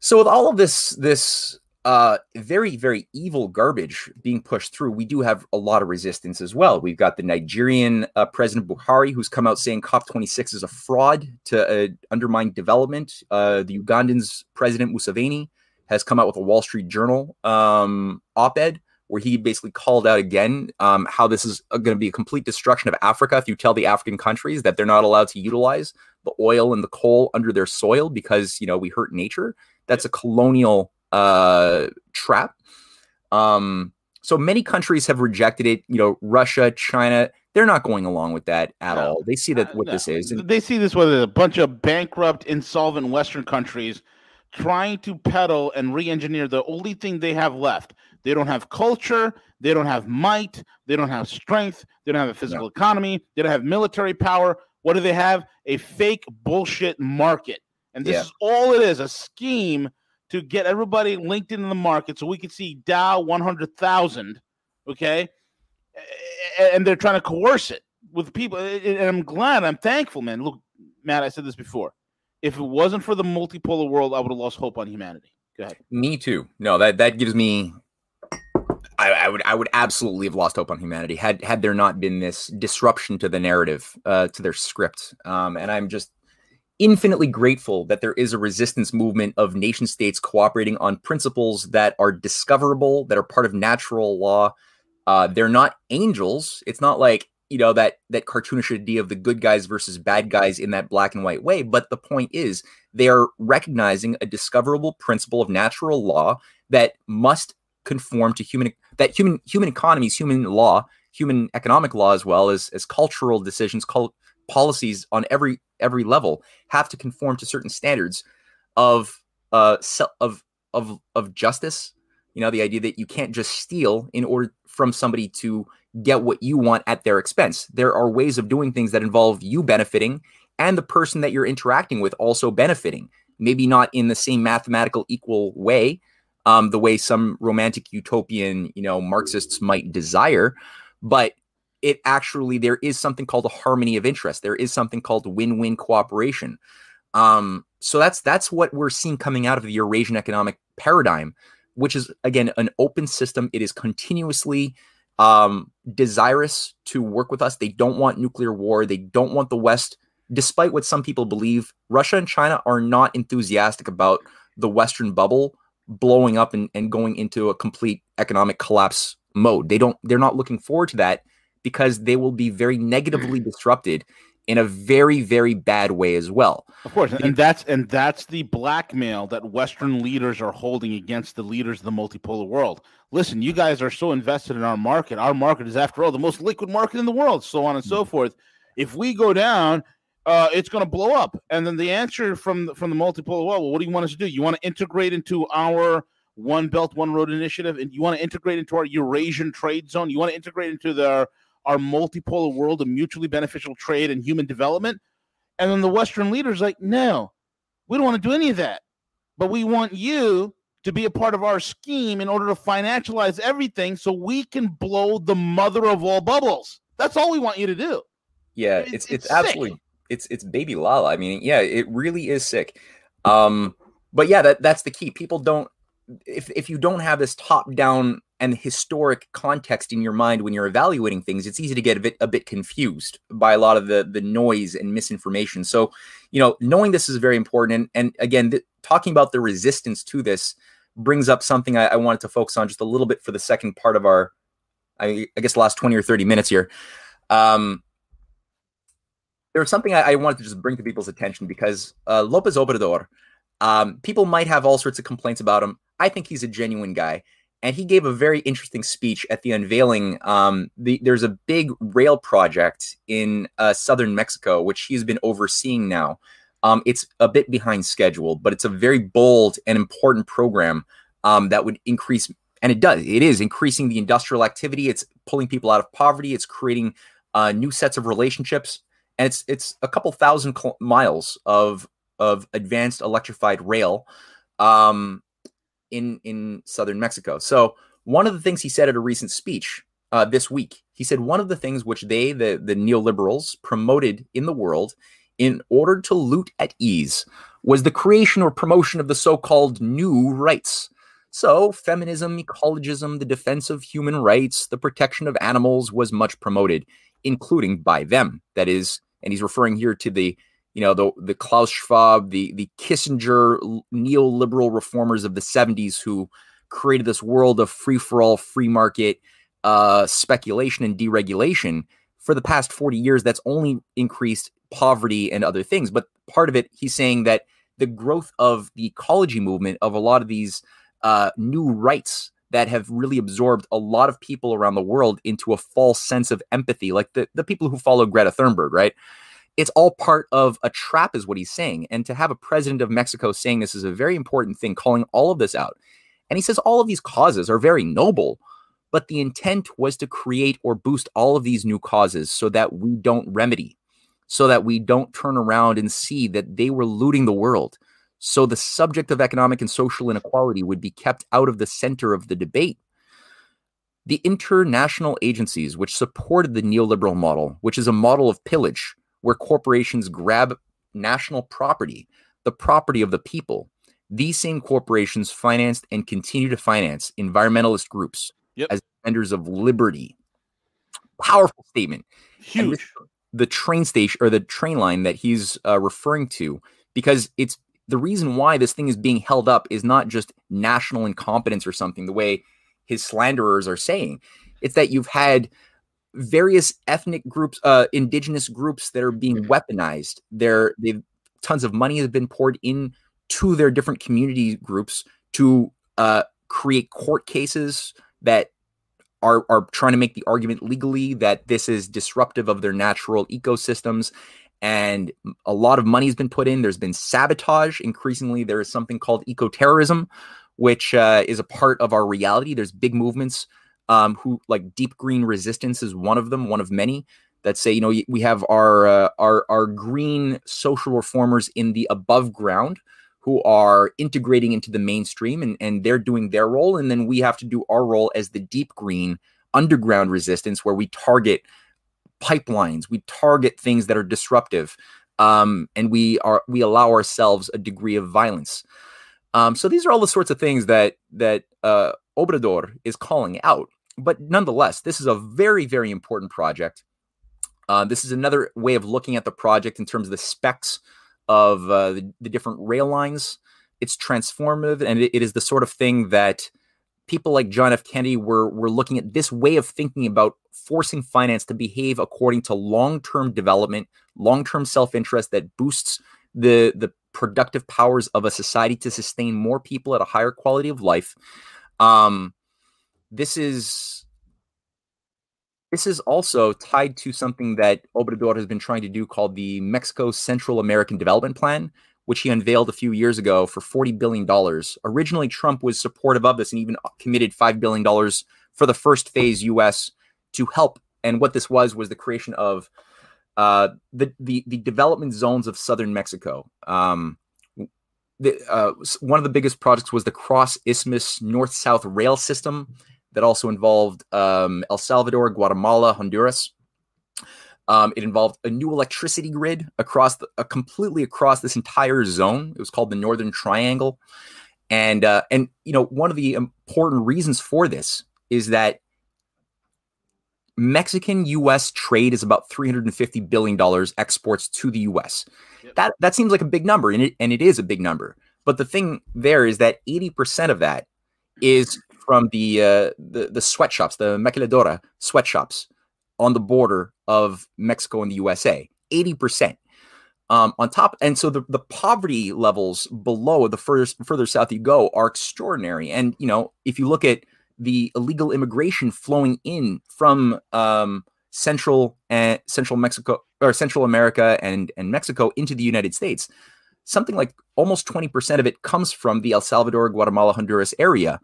So with all of this this uh, very very evil garbage being pushed through, we do have a lot of resistance as well. We've got the Nigerian uh, President Buhari who's come out saying COP26 is a fraud to uh, undermine development. Uh, the Ugandans President Museveni has come out with a Wall Street Journal um, op-ed where he basically called out again um, how this is going to be a complete destruction of Africa if you tell the African countries that they're not allowed to utilize the oil and the coal under their soil because you know we hurt nature. That's a colonial uh, trap. Um, so many countries have rejected it. You know, Russia, China, they're not going along with that at no, all. They see that what no. this is.
And- they see this whether a bunch of bankrupt, insolvent Western countries trying to peddle and re-engineer the only thing they have left they don't have culture. They don't have might. They don't have strength. They don't have a physical no. economy. They don't have military power. What do they have? A fake bullshit market. And this yeah. is all it is a scheme to get everybody linked into the market so we can see Dow 100,000. Okay. And they're trying to coerce it with people. And I'm glad, I'm thankful, man. Look, Matt, I said this before. If it wasn't for the multipolar world, I would have lost hope on humanity. Go ahead.
Me too. No, that that gives me I, I, would I would absolutely have lost hope on humanity had had there not been this disruption to the narrative, uh, to their script. Um, and I'm just infinitely grateful that there is a resistance movement of nation states cooperating on principles that are discoverable, that are part of natural law. Uh, they're not angels. It's not like you know that that cartoonish idea of the good guys versus bad guys in that black and white way. But the point is, they are recognizing a discoverable principle of natural law that must conform to human that human human economies, human law, human economic law as well as as cultural decisions, cult, policies on every every level have to conform to certain standards of uh of of of justice. You know, the idea that you can't just steal in order from somebody to get what you want at their expense. There are ways of doing things that involve you benefiting and the person that you're interacting with also benefiting. Maybe not in the same mathematical equal way, um, the way some romantic utopian, you know, Marxists might desire, but it actually there is something called a harmony of interest. There is something called win-win cooperation. Um, so that's that's what we're seeing coming out of the Eurasian economic paradigm, which is again an open system. It is continuously um, desirous to work with us. They don't want nuclear war. They don't want the West, despite what some people believe. Russia and China are not enthusiastic about the Western bubble blowing up and, and going into a complete economic collapse mode. They don't. They're not looking forward to that because they will be very negatively disrupted in a very very bad way as well.
Of course, and that's and that's the blackmail that Western leaders are holding against the leaders of the multipolar world. Listen, you guys are so invested in our market. Our market is, after all, the most liquid market in the world. So on and so mm-hmm. forth. If we go down, uh, it's going to blow up. And then the answer from the, from the multipolar world, well, what do you want us to do? You want to integrate into our One Belt One Road initiative, and you want to integrate into our Eurasian trade zone. You want to integrate into the our multipolar world of mutually beneficial trade and human development. And then the Western leaders like, no, we don't want to do any of that. But we want you to be a part of our scheme in order to financialize everything so we can blow the mother of all bubbles. That's all we want you to do.
Yeah, it's it's, it's absolutely it's it's baby Lala. I mean, yeah, it really is sick. Um, but yeah, that that's the key. People don't if if you don't have this top down and historic context in your mind when you're evaluating things, it's easy to get a bit a bit confused by a lot of the the noise and misinformation. So, you know, knowing this is very important. And and again, th- talking about the resistance to this brings up something I, I, wanted to focus on just a little bit for the second part of our, I, I guess, last twenty or thirty minutes here. Um, there's something I, I, wanted to just bring to people's attention because uh, Lopez Obrador, um, people might have all sorts of complaints about him. I think he's a genuine guy and he gave a very interesting speech at the unveiling. Um, the, there's a big rail project in uh, southern Mexico, which he's been overseeing now. Um, it's a bit behind schedule, but it's a very bold and important program um, that would increase, and it does. It is increasing the industrial activity. It's pulling people out of poverty. It's creating uh, new sets of relationships, and it's it's a couple thousand miles of of advanced electrified rail. Um, in in southern Mexico. So one of the things he said at a recent speech uh, this week, he said one of the things which they the the neoliberals promoted in the world in order to loot at ease was the creation or promotion of the so-called new rights. So, feminism, ecologism, the defense of human rights, the protection of animals was much promoted, including by them. That is, and he's referring here to the you know the the Klaus Schwab, the the Kissinger neoliberal reformers of the 70s who created this world of free for all, free market uh, speculation and deregulation. For the past 40 years, that's only increased poverty and other things. But part of it, he's saying that the growth of the ecology movement, of a lot of these uh, new rights that have really absorbed a lot of people around the world into a false sense of empathy, like the, the people who follow Greta Thunberg, right? it's all part of a trap, is what he's saying. And to have a president of Mexico saying this is a very important thing, calling all of this out. And he says all of these causes are very noble, but the intent was to create or boost all of these new causes so that we don't remedy, so that we don't turn around and see that they were looting the world. So the subject of economic and social inequality would be kept out of the center of the debate. The international agencies which supported the neoliberal model, which is a model of pillage, where corporations grab national property, the property of the people. These same corporations financed and continue to finance environmentalist groups yep. as defenders of liberty. Powerful statement.
Huge. This,
the train station or the train line that he's uh, referring to, because it's the reason why this thing is being held up is not just national incompetence or something, the way his slanderers are saying. It's that you've had various ethnic groups, uh, indigenous groups that are being mm-hmm. weaponized. There, they've tons of money has been poured in to their different community groups to uh, create court cases that are are trying to make the argument legally that this is disruptive of their natural ecosystems and a lot of money has been put in. There's been sabotage. Increasingly there is something called eco-terrorism which uh, is a part of our reality. There's big movements um, who like deep green resistance is one of them one of many that say you know we have our uh, our our green social reformers in the above ground who are integrating into the mainstream and, and they're doing their role and then we have to do our role as the deep green underground resistance where we target pipelines. We target things that are disruptive um, and we are we allow ourselves a degree of violence. Um, so these are all the sorts of things that that uh, obrador is calling out. But nonetheless this is a very very important project. Uh, this is another way of looking at the project in terms of the specs of uh, the, the, different rail lines. It's transformative, and it, it is the sort of thing that people like John F. Kennedy were were looking at this way of thinking about forcing finance to behave according to long-term development, long-term self-interest that boosts the the productive powers of a society to sustain more people at a higher quality of life. Um, this is this is also tied to something that Obrador has been trying to do called the Mexico Central American Development Plan, which he unveiled a few years ago for $40 billion. Originally, Trump was supportive of this and even committed $5 billion for the first phase US to help. And what this was was the creation of uh, the, the, the development zones of southern Mexico. Um, the, uh, one of the biggest projects was the Cross Isthmus North South Rail System that also involved um, El Salvador, Guatemala, Honduras. Um, it involved a new electricity grid across the, uh, completely across this entire zone. It was called the Northern Triangle, and uh, and you know one of the important reasons for this is that Mexican U.S. trade is about three hundred and fifty billion dollars exports to the U.S. Yep. That that seems like a big number, and it and it is a big number. But the thing there is that eighty percent of that is from the uh, the the sweatshops, the maquiladora sweatshops on the border of Mexico and the USA. Eighty percent. Um, on top, and so the, the poverty levels below the further further south you go are extraordinary. And you know, if you look at the illegal immigration flowing in from um, central and central Mexico or Central America and and Mexico into the United States, something like almost twenty percent of it comes from the El Salvador, Guatemala, Honduras area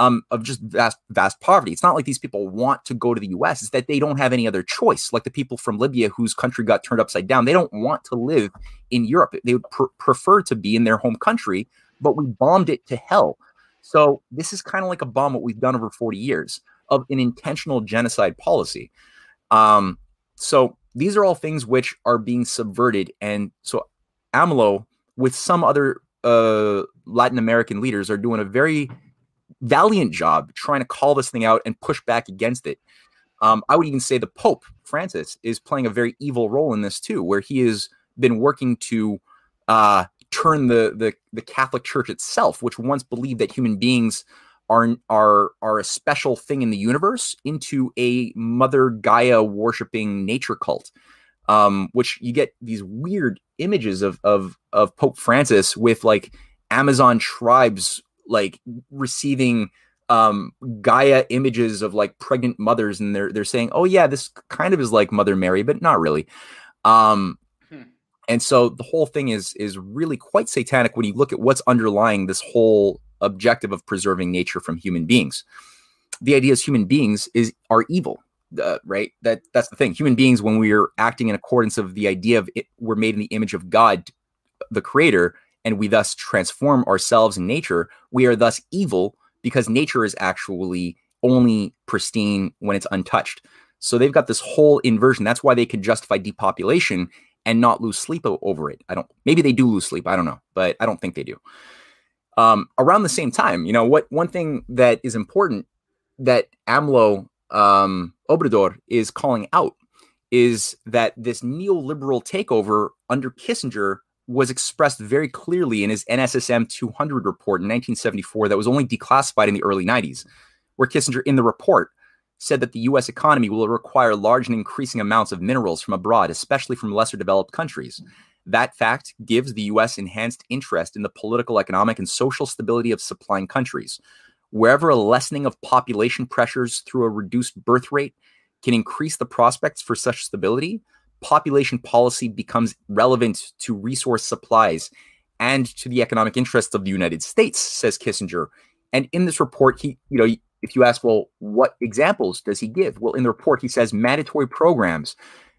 um, of just vast, vast poverty. It's not like these people want to go to the US, it's that they don't have any other choice. Like the people from Libya whose country got turned upside down, they don't want to live in Europe. They would pr- prefer to be in their home country, but we bombed it to hell. So this is kind of like a bomb what we've done over 40 years of an intentional genocide policy. Um, so these are all things which are being subverted. And so AMLO, with some other uh, Latin American leaders, are doing a very valiant job trying to call this thing out and push back against it. Um, I would even say the Pope Francis is playing a very evil role in this too, where he has been working to uh, turn the, the the Catholic Church itself, which once believed that human beings are are are a special thing in the universe, into a Mother Gaia worshiping nature cult. Um, which you get these weird images of of of Pope Francis with like Amazon tribes like receiving um Gaia images of like pregnant mothers and they're they're saying, "Oh yeah, this kind of is like Mother Mary, but not really." Um hmm. and so the whole thing is is really quite satanic when you look at what's underlying this whole objective of preserving nature from human beings. The idea is human beings is are evil. Uh, right that that's the thing human beings when we are acting in accordance of the idea of it we're made in the image of god the creator and we thus transform ourselves in nature, we are thus evil because nature is actually only pristine when it's untouched. So they've got this whole inversion. That's why they can justify depopulation and not lose sleep over it. I don't. Maybe they do lose sleep. I don't know, but I don't think they do. Um, around the same time, you know what? One thing that is important that AMLO um, Obrador is calling out is that this neoliberal takeover under Kissinger was expressed very clearly in his NSSM 200 report in 1974 that was only declassified in the early 90s, where Kissinger, in the report, said that the US economy will require large and increasing amounts of minerals from abroad, especially from lesser developed countries. That fact gives the US enhanced interest in the political, economic, and social stability of supplying countries. Wherever a lessening of population pressures through a reduced birth rate can increase the prospects for such stability, population policy becomes relevant to resource supplies and to the economic interests of the United States, says Kissinger. And in this report, he, you know, if you ask, well, what examples does he give? Well, in the report, he says mandatory programs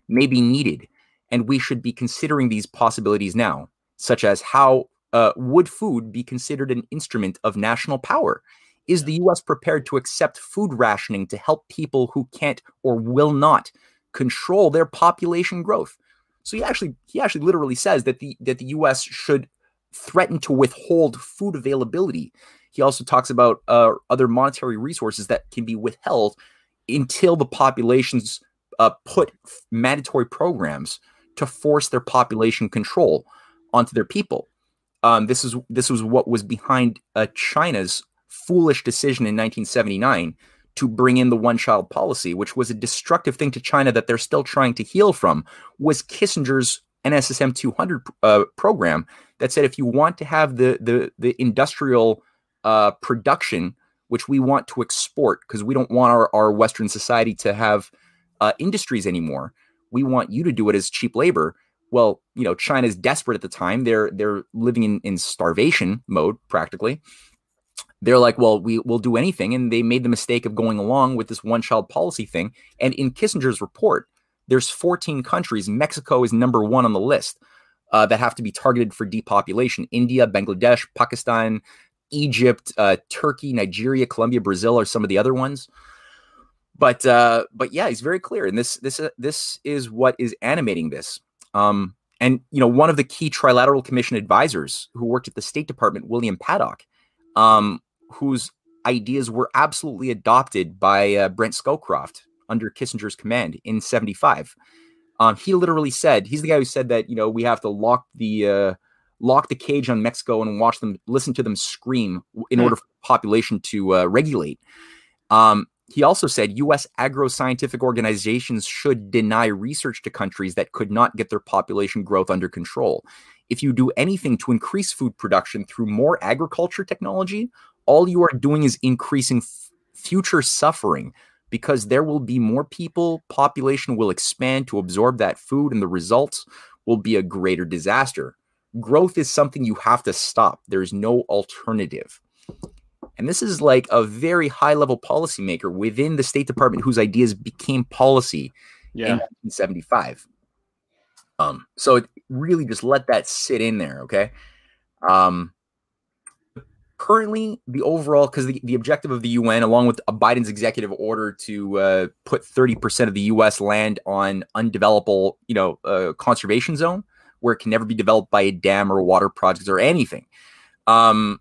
may be needed, and we should be considering these possibilities now, such as how uh, would food be considered an instrument of national power? Is the US prepared to accept food rationing to help people who can't or will not control their population growth? So he actually he actually literally says that the that the US should threaten to withhold food availability. He also talks about uh, other monetary resources that can be withheld until the populations uh, put mandatory programs to force their population control onto their people. Um, this is this was what was behind uh, China's foolish decision in 1979 to bring in the one child policy, which was a destructive thing to China that they're still trying to heal from, was Kissinger's NSSM 200 uh, program that said if you want to have the the the industrial uh, production, which we want to export because we don't want our, our Western society to have uh, industries anymore. We want you to do it as cheap labor. Well, you know, China's desperate at the time. They're they're living in, in starvation mode practically. They're like, well, we will do anything, and they made the mistake of going along with this one-child policy thing. And in Kissinger's report, there's 14 countries. Mexico is number one on the list uh, that have to be targeted for depopulation. India, Bangladesh, Pakistan, Egypt, uh, Turkey, Nigeria, Colombia, Brazil are some of the other ones. But uh, but yeah, he's very clear, and this this uh, this is what is animating this. Um, and you know, one of the key Trilateral Commission advisors who worked at the State Department, William Paddock, um, whose ideas were absolutely adopted by uh, Brent Scowcroft under Kissinger's command in '75. Um, he literally said he's the guy who said that you know we have to lock the uh, lock the cage on Mexico and watch them listen to them scream in mm. order for the population to uh, regulate. Um, he also said U.S. agro scientific organizations should deny research to countries that could not get their population growth under control. If you do anything to increase food production through more agriculture technology, all you are doing is increasing f- future suffering because there will be more people, population will expand to absorb that food, and the results will be a greater disaster. Growth is something you have to stop. There's no alternative. And this is like a very high level policymaker within the State Department whose ideas became policy yeah. in 1975. Um, so really just let that sit in there, okay? Um, currently, the overall, because the, the objective of the UN, along with Biden's executive order to uh, put 30% of the US land on undevelopable, you know, uh, conservation zone, where it can never be developed by a dam or water projects or anything. Um,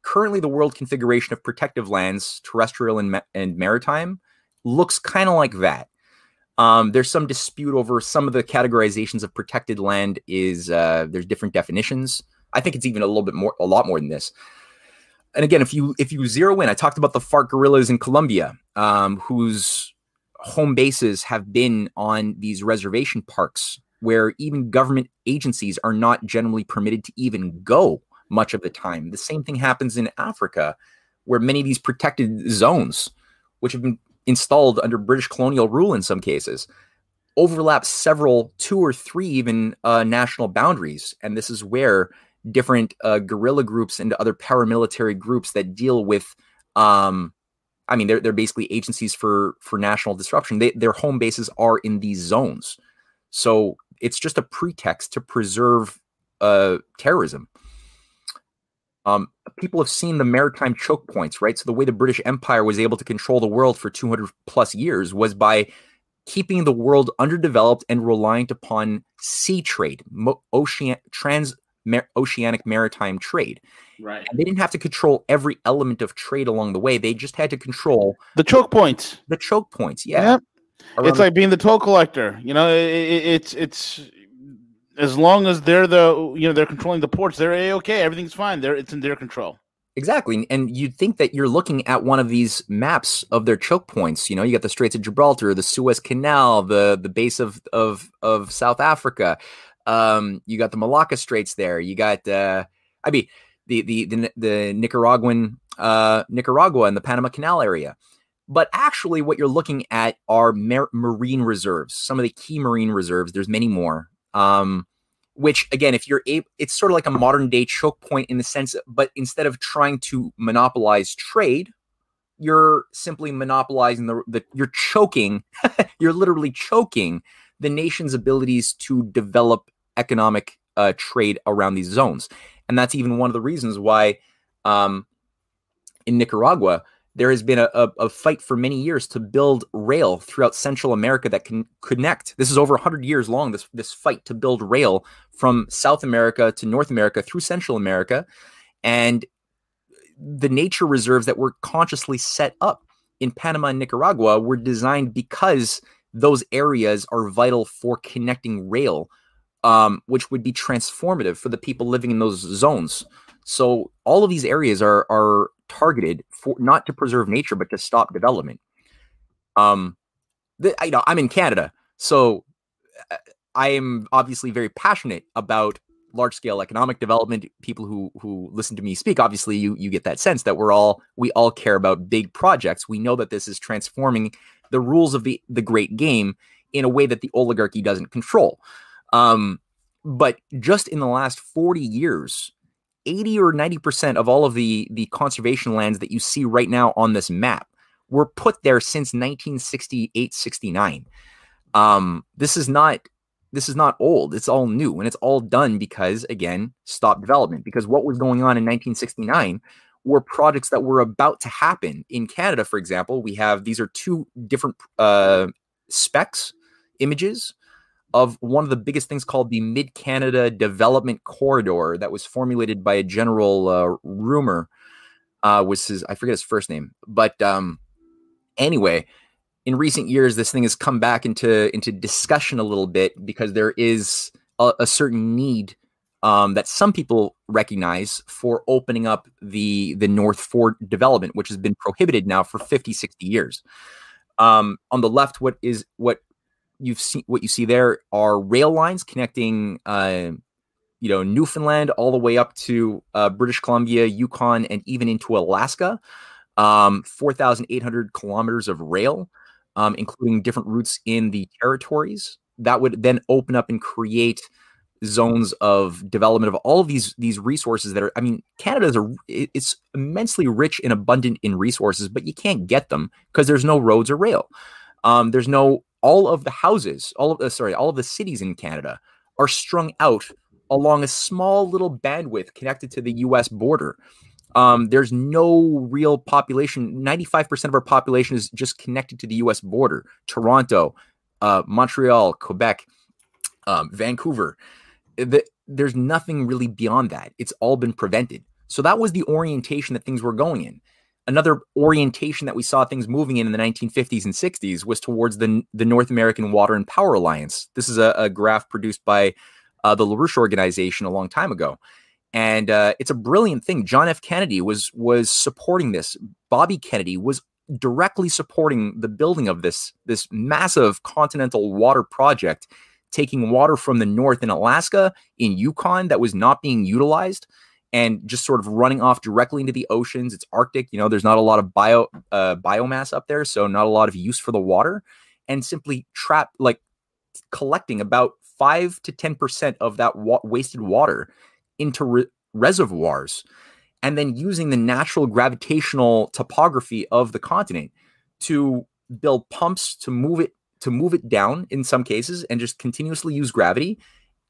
currently, the world configuration of protective lands, terrestrial and, ma- and maritime, looks kind of like that. Um, there's some dispute over some of the categorizations of protected land. Is uh, there's different definitions. I think it's even a little bit more, a lot more than this. And again, if you if you zero in, I talked about the FARC guerrillas in Colombia, um, whose home bases have been on these reservation parks where even government agencies are not generally permitted to even go much of the time. The same thing happens in Africa, where many of these protected zones, which have been installed under British colonial rule in some cases, overlap several, two or three even uh, national boundaries. And this is where different uh, guerrilla groups and other paramilitary groups that deal with um, I mean, they're they're basically agencies for for national disruption. They, their home bases are in these zones, so it's just a pretext to preserve uh, terrorism. Um, people have seen the maritime choke points, right? So the way the British Empire was able to control the world for 200 plus years was by keeping the world underdeveloped and reliant upon sea trade, ocean trans mar- oceanic maritime trade.
Right.
And they didn't have to control every element of trade along the way. They just had to control
the choke points.
The choke points, yeah. Yep
it's like being the toll collector. You know, it, it, it's it's as long as they're the you know they're controlling the ports, they're a okay. Everything's fine. They're it's in their control.
Exactly, and you'd think that you're looking at one of these maps of their choke points. You know, you got the Straits of Gibraltar, the Suez Canal, the the base of of of South Africa. Um, you got the Malacca Straits there. You got, uh, I mean, the the the, the Nicaraguan uh, Nicaragua and the Panama Canal area. But actually, what you're looking at are mar- marine reserves, some of the key marine reserves. There's many more. Um, which again, if you're able, it's sort of like a modern day choke point in the sense, but instead of trying to monopolize trade, you're simply monopolizing the, the you're choking, you're literally choking the nation's abilities to develop economic uh, trade around these zones. And that's even one of the reasons why um, in Nicaragua, there has been a, a, a, fight for many years to build rail throughout Central America that can connect. This is over 100 years long, this, this fight to build rail from South America to North America through Central America. And the nature reserves that were consciously set up in Panama and Nicaragua were designed because those areas are vital for connecting rail, um, which would be transformative for the people living in those zones. So all of these areas are are targeted for not to preserve nature, but to stop development. Um, the, you know, I'm in Canada, so uh, I am obviously very passionate about large scale economic development. People who who listen to me speak, obviously, you you get that sense that we're all we all care about big projects. We know that this is transforming the rules of the the great game in a way that the oligarchy doesn't control. Um, but just in the last 40 years, 80 or 90% of all of the the conservation lands that you see right now on this map were put there since 1968 69 um, this is not this is not old. It's all new and it's all done because again stop development because what was going on in 1969 were projects that were about to happen. In canada for example we have these are two different uh, specs images of one of the biggest things called the Mid Canada Development Corridor that was formulated by a general uh, Rohmer. Uh, was his I forget his first name, but um, anyway, in recent years, this thing has come back into into discussion a little bit because there is a, a certain need um, that some people recognize for opening up the the North Fork development, which has been prohibited now for 50, 60 years. Um, on the left, what is what you've seen what you see there are rail lines connecting uh, you know Newfoundland all the way up to uh, British Columbia, Yukon, and even into Alaska. Um, 4,800 kilometers of rail, um, including different routes in the territories. That would then open up and create zones of development of all of these these resources that are. I mean, Canada is a it's immensely rich and abundant in resources, but you can't get them because there's no roads or rail. Um, there's no all of the houses, all of the sorry, all of the cities in Canada are strung out along a small little bandwidth connected to the U.S. border. Um, there's no real population. 95% of our population is just connected to the U.S. border. Toronto, uh, Montreal, Quebec, um, Vancouver. The, there's nothing really beyond that. It's all been prevented. So that was the orientation that things were going in another orientation that we saw things moving in in the 1950s and 60s was towards the, the North American Water and Power Alliance. This is a, a graph produced by uh, the LaRouche organization a long time ago. And uh, it's a brilliant thing. John F. Kennedy was was supporting this. Bobby Kennedy was directly supporting the building of this this massive continental water project, taking water from the north in Alaska, in Yukon that was not being utilized, and just sort of running off directly into the oceans. It's Arctic, you know, there's not a lot of bio uh, biomass up there, so not a lot of use for the water, and simply trap like collecting about five to ten percent of that wa- wasted water into re- reservoirs, and then using the natural gravitational topography of the continent to build pumps to move it to move it down in some cases and just continuously use gravity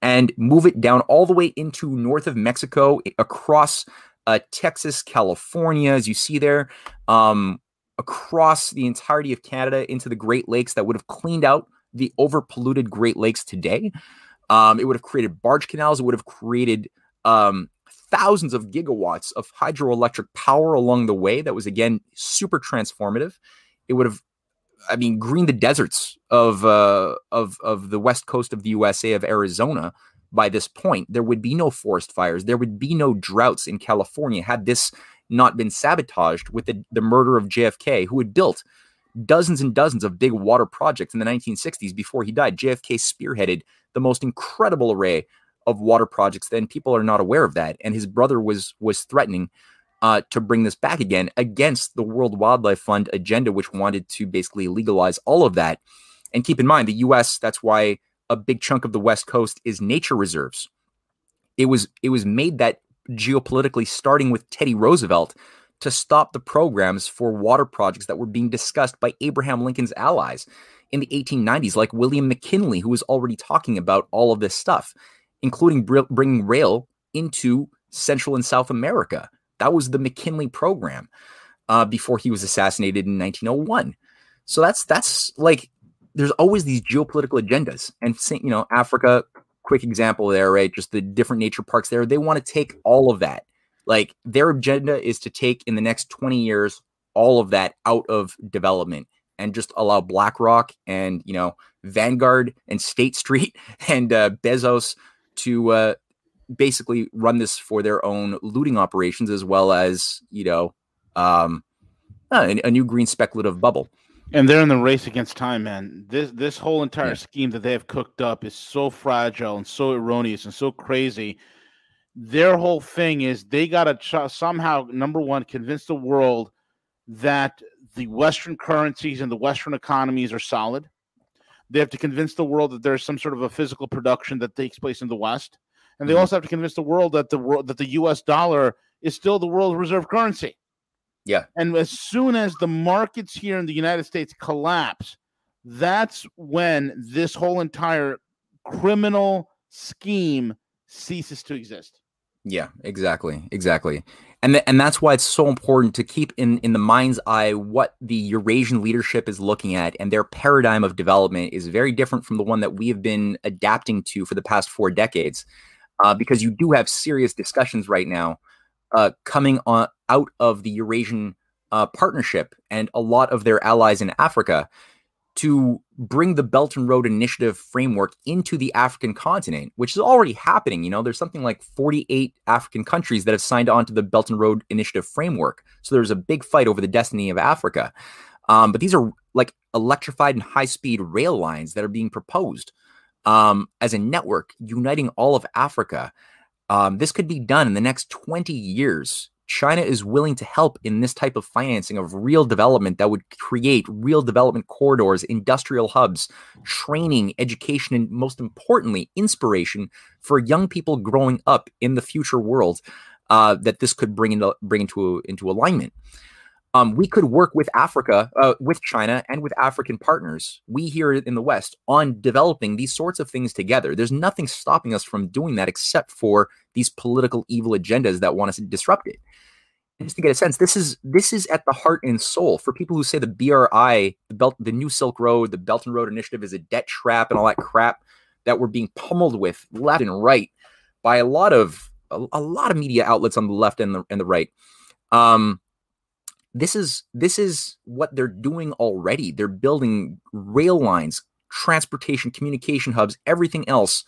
and move it down all the way into north of Mexico, across uh, Texas, California, as you see there, um, across the entirety of Canada into the Great Lakes that would have cleaned out the overpolluted Great Lakes today. Um, it would have created barge canals. It would have created um, thousands of gigawatts of hydroelectric power along the way. That was again super transformative. It would have I mean, green the deserts of uh, of of the west coast of the USA of Arizona. By this point, there would be no forest fires. There would be no droughts in California had this not been sabotaged with the, the murder of JFK, who had built dozens and dozens of big water projects in the 1960s before he died. JFK spearheaded the most incredible array of water projects. Then people are not aware of that, and his brother was was threatening uh, to bring this back again against the World Wildlife Fund agenda, which wanted to basically legalize all of that. And keep in mind, the U.S. That's why a big chunk of the West Coast is nature reserves. It was it was made that geopolitically, starting with Teddy Roosevelt, to stop the programs for water projects that were being discussed by Abraham Lincoln's allies in the 1890s, like William McKinley, who was already talking about all of this stuff, including br- bringing rail into Central and South America. That was the McKinley program uh, before he was assassinated in 1901. So that's that's like there's always these geopolitical agendas, and you know Africa, quick example there, right? Just the different nature parks there. They want to take all of that. Like their agenda is to take in the next 20 years all of that out of development and just allow BlackRock and you know Vanguard and State Street and uh, Bezos to uh, basically run this for their own looting operations as well as you know um, uh, a, a new green speculative bubble.
And they're in the race against time, man. This this whole entire yeah. scheme that they have cooked up is so fragile and so erroneous and so crazy. Their whole thing is they got to ch- somehow number one convince the world that the Western currencies and the Western economies are solid. They have to convince the world that there's some sort of a physical production that takes place in the West, and they mm-hmm. also have to convince the world that the world that the U.S. dollar is still the world reserve currency.
Yeah.
And as soon as the markets here in the United States collapse, that's when this whole entire criminal scheme ceases to exist.
Yeah, exactly. Exactly. And th- and that's why it's so important to keep in in the mind's eye what the Eurasian leadership is looking at and their paradigm of development is very different from the one that we have been adapting to for the past 4 decades. Uh, because you do have serious discussions right now uh, coming on out of the Eurasian uh, partnership and a lot of their allies in Africa to bring the Belt and Road Initiative framework into the African continent, which is already happening. You know, there's something like 48 African countries that have signed on to the Belt and Road Initiative framework. So there's a big fight over the destiny of Africa. Um, but these are like electrified and high speed rail lines that are being proposed um, as a network uniting all of Africa. Um, this could be done in the next 20 years. China is willing to help in this type of financing of real development that would create real development corridors, industrial hubs, training, education, and most importantly, inspiration for young people growing up in the future world uh, that this could bring into bring into into alignment um, we could work with Africa, uh, with China, and with African partners, we here in the West, on developing these sorts of things together. There's nothing stopping us from doing that except for these political evil agendas that want us to disrupt it. And just to get a sense, this is this is at the heart and soul for people who say the BRI, the Belt, the New Silk Road, the Belt and Road Initiative is a debt trap and all that crap that we're being pummeled with left and right by a lot of a, a lot of media outlets on the left and the and the right. Um, this is this is what they're doing already. They're building rail lines, transportation, communication hubs, everything else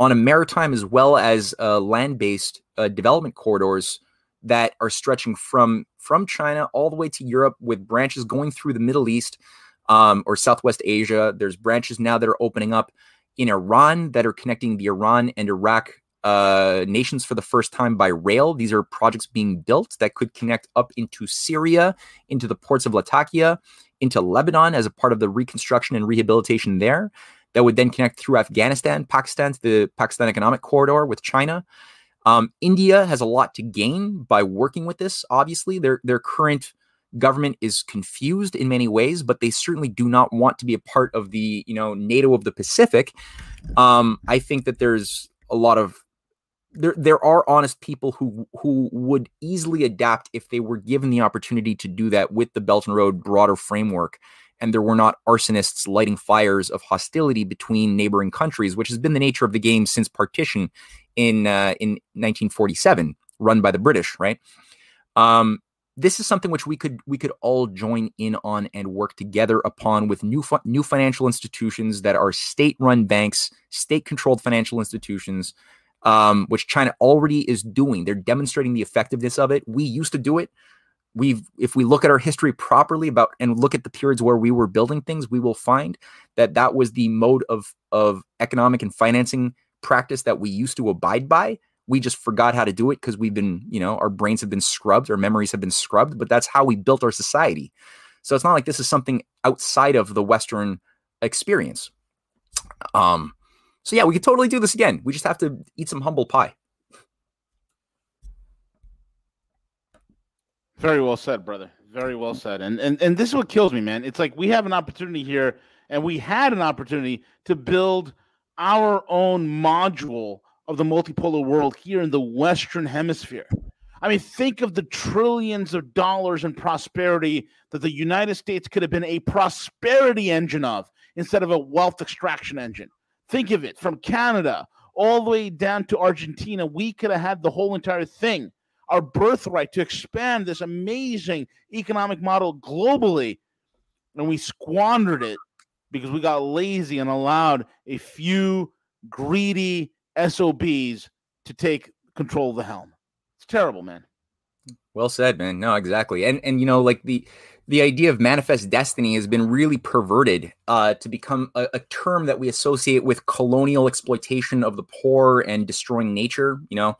on a maritime as well as uh, land-based uh, development corridors that are stretching from from China all the way to Europe, with branches going through the Middle East um, or Southwest Asia. There's branches now that are opening up in Iran that are connecting the Iran and Iraq uh, nations for the first time by rail. These are projects being built that could connect up into Syria, into the ports of Latakia, into Lebanon as a part of the reconstruction and rehabilitation there. That would then connect through Afghanistan, Pakistan to the Pakistan Economic Corridor with China. Um, India has a lot to gain by working with this. Obviously, their their current government is confused in many ways, but they certainly do not want to be a part of the you know NATO of the Pacific. Um, I think that there's a lot of there there are honest people who who would easily adapt if they were given the opportunity to do that with the Belt and Road broader framework and there were not arsonists lighting fires of hostility between neighboring countries which has been the nature of the game since partition in uh, in 1947 run by the British right? Um, this is something which we could we could all join in on and work together upon with new fu- new financial institutions that are state run banks state controlled financial institutions um, which China already is doing. They're demonstrating the effectiveness of it. We used to do it. We've, if we look at our history properly about and look at the periods where we were building things, we will find that that was the mode of of economic and financing practice that we used to abide by We just forgot how to do it because we've been, you know, our brains have been scrubbed, our memories have been scrubbed, but that's how we built our society. So it's not like this is something outside of the Western experience. Um, so yeah, we could totally do this again. We just have to eat some humble pie.
Very well said, brother. Very well said. And and and this is what kills me, man. It's like we have an opportunity here, and we had an opportunity to build our own module of the multipolar world here in the Western Hemisphere. I mean, think of the trillions of dollars in prosperity that the United States could have been a prosperity engine of instead of a wealth extraction engine. Think of it from Canada all the way down to Argentina. We could have had the whole entire thing, our birthright to expand this amazing economic model globally. And we squandered it because we got lazy and allowed a few greedy SOBs to take control of the helm. It's terrible, man.
Well said, man. No, exactly. And and you know, like the the idea of manifest destiny has been really perverted uh, to become a, a, term that we associate with colonial exploitation of the poor and destroying nature. You know,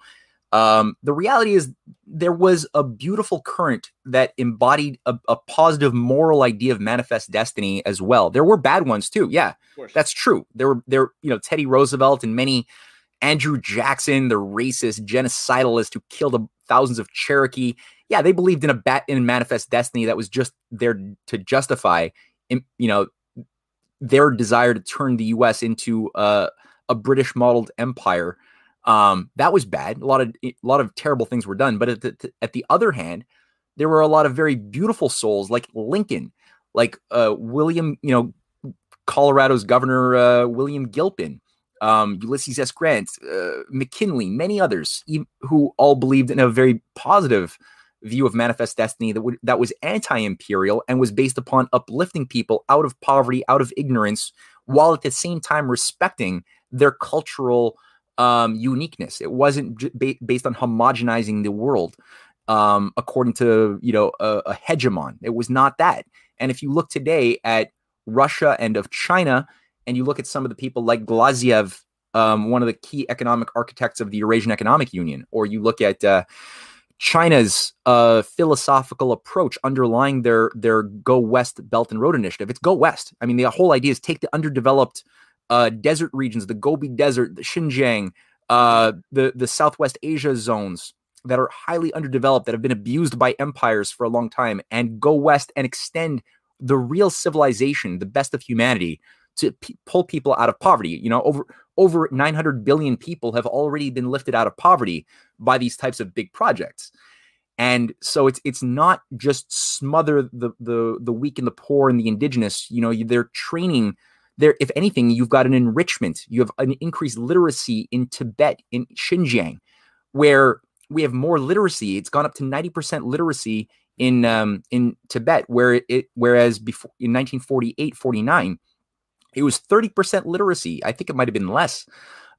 um, the reality is there was a beautiful current that embodied a, a, positive moral idea of manifest destiny as well. There were bad ones too. Yeah, that's true. There were there, you know, Teddy Roosevelt and many Andrew Jackson, the racist genocidalist who killed thousands of Cherokee yeah, they believed in a bat in manifest destiny that was just there to justify, you know, their desire to turn the U.S. into a, a British modeled empire. Um, that was bad. A lot of a lot of terrible things were done. But at the, at the other hand, there were a lot of very beautiful souls like Lincoln, like uh, William, you know, Colorado's governor uh, William Gilpin, um, Ulysses S. Grant, uh, McKinley, many others who all believed in a very positive view of manifest destiny that would that was anti-imperial and was based upon uplifting people out of poverty, out of ignorance, while at the same time respecting their cultural um, uniqueness. It wasn't ba- based on homogenizing the world um, according to you know a, a hegemon. It was not that. And if you look today at Russia and of China, and you look at some of the people like Glaziev, um, one of the key economic architects of the Eurasian Economic Union, or you look at uh, China's uh, philosophical approach underlying their their Go West Belt and Road Initiative. It's Go West. I mean, the whole idea is take the underdeveloped uh, desert regions, the Gobi Desert, the Xinjiang, uh, the the Southwest Asia zones that are highly underdeveloped, that have been abused by empires for a long time, and go west and extend the real civilization, the best of humanity, to p- pull people out of poverty. You know, over over 900 billion people have already been lifted out of poverty by these types of big projects. And so it's it's not just smother the the the weak and the poor and the indigenous. You know, they're training. There, if anything, you've got an enrichment. You have an increased literacy in Tibet, in Xinjiang, where we have more literacy. It's gone up to ninety percent literacy in um, in Tibet, where it, it whereas before in 1948, 49, it was 30% literacy. I think it might have been less.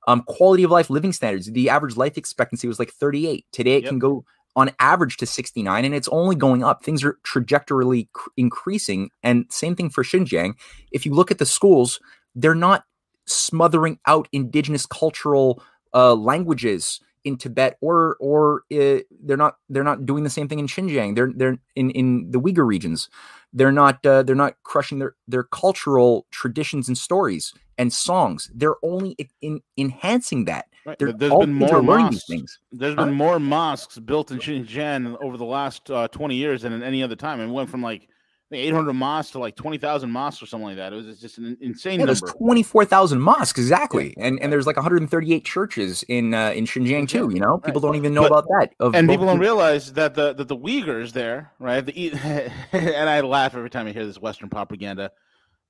Um, quality of life living standards. The average life expectancy was like 38. Today it yep. can go on average to 69 and it's only going up. Things are trajectorily cr- increasing. And same thing for Xinjiang. If you look at the schools, they're not smothering out indigenous cultural uh, languages in Tibet or or uh, they're not they're not doing the same thing in Xinjiang. They're they're in in the Uyghur regions. They're not uh, they're not crushing their their cultural traditions and stories and songs. They're only in, enhancing that.
Right. There's been more mosques. There's huh? been more mosques built in Xinjiang over the last uh, 20 years than in any other time. It went from like 800 mosques to like 20,000 mosques or something like that. It was just an insane
yeah,
There's
24,000 mosques exactly, and and there's like 138 churches in uh, in Xinjiang too. You know, people right. don't even know but, about that.
and people don't realize that the that the Uyghurs there, right? The and I laugh every time I hear this Western propaganda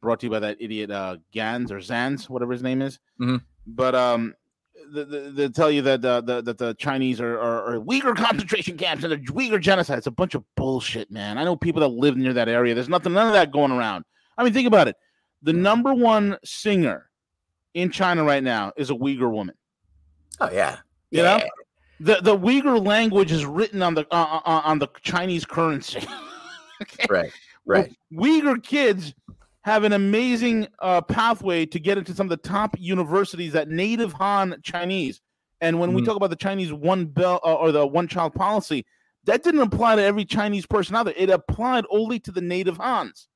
brought to you by that idiot uh, Gans or Zans, whatever his name is.
Mm-hmm.
But um, they tell you that uh, the that the Chinese are, are, are Uyghur concentration camps and the Uyghur genocide. It's a bunch of bullshit, man. I know people that live near that area. There's nothing, none of that going around. I mean, think about it. The number one singer in China right now is a Uyghur woman.
Oh yeah,
you yeah. know, the the Uyghur language is written on the uh, uh, on the Chinese currency.
okay? Right, right.
Uyghur kids have an amazing uh, pathway to get into some of the top universities that native Han Chinese And when we
Mhm.
talk about the Chinese one belt uh, or the one child policy, that didn't apply to every Chinese person out there. It applied only to the native Hans.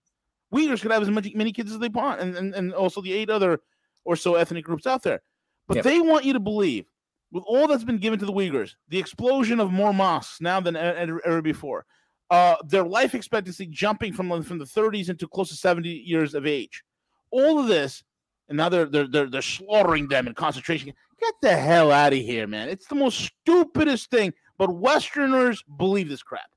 Uyghurs could have as many, many kids as they want, and, and, and also the eight other or so ethnic groups out there. But
Yep.
they want you to believe, with all that's been given to the Uyghurs, the explosion of more mosques now than ever before, uh, their life expectancy jumping from the- from the 30s into close to 70 years of age, all of this, and now they're they're they're, they're slaughtering them in concentration. Get the hell out of here, man! It's the most stupidest thing. But Westerners believe this crap.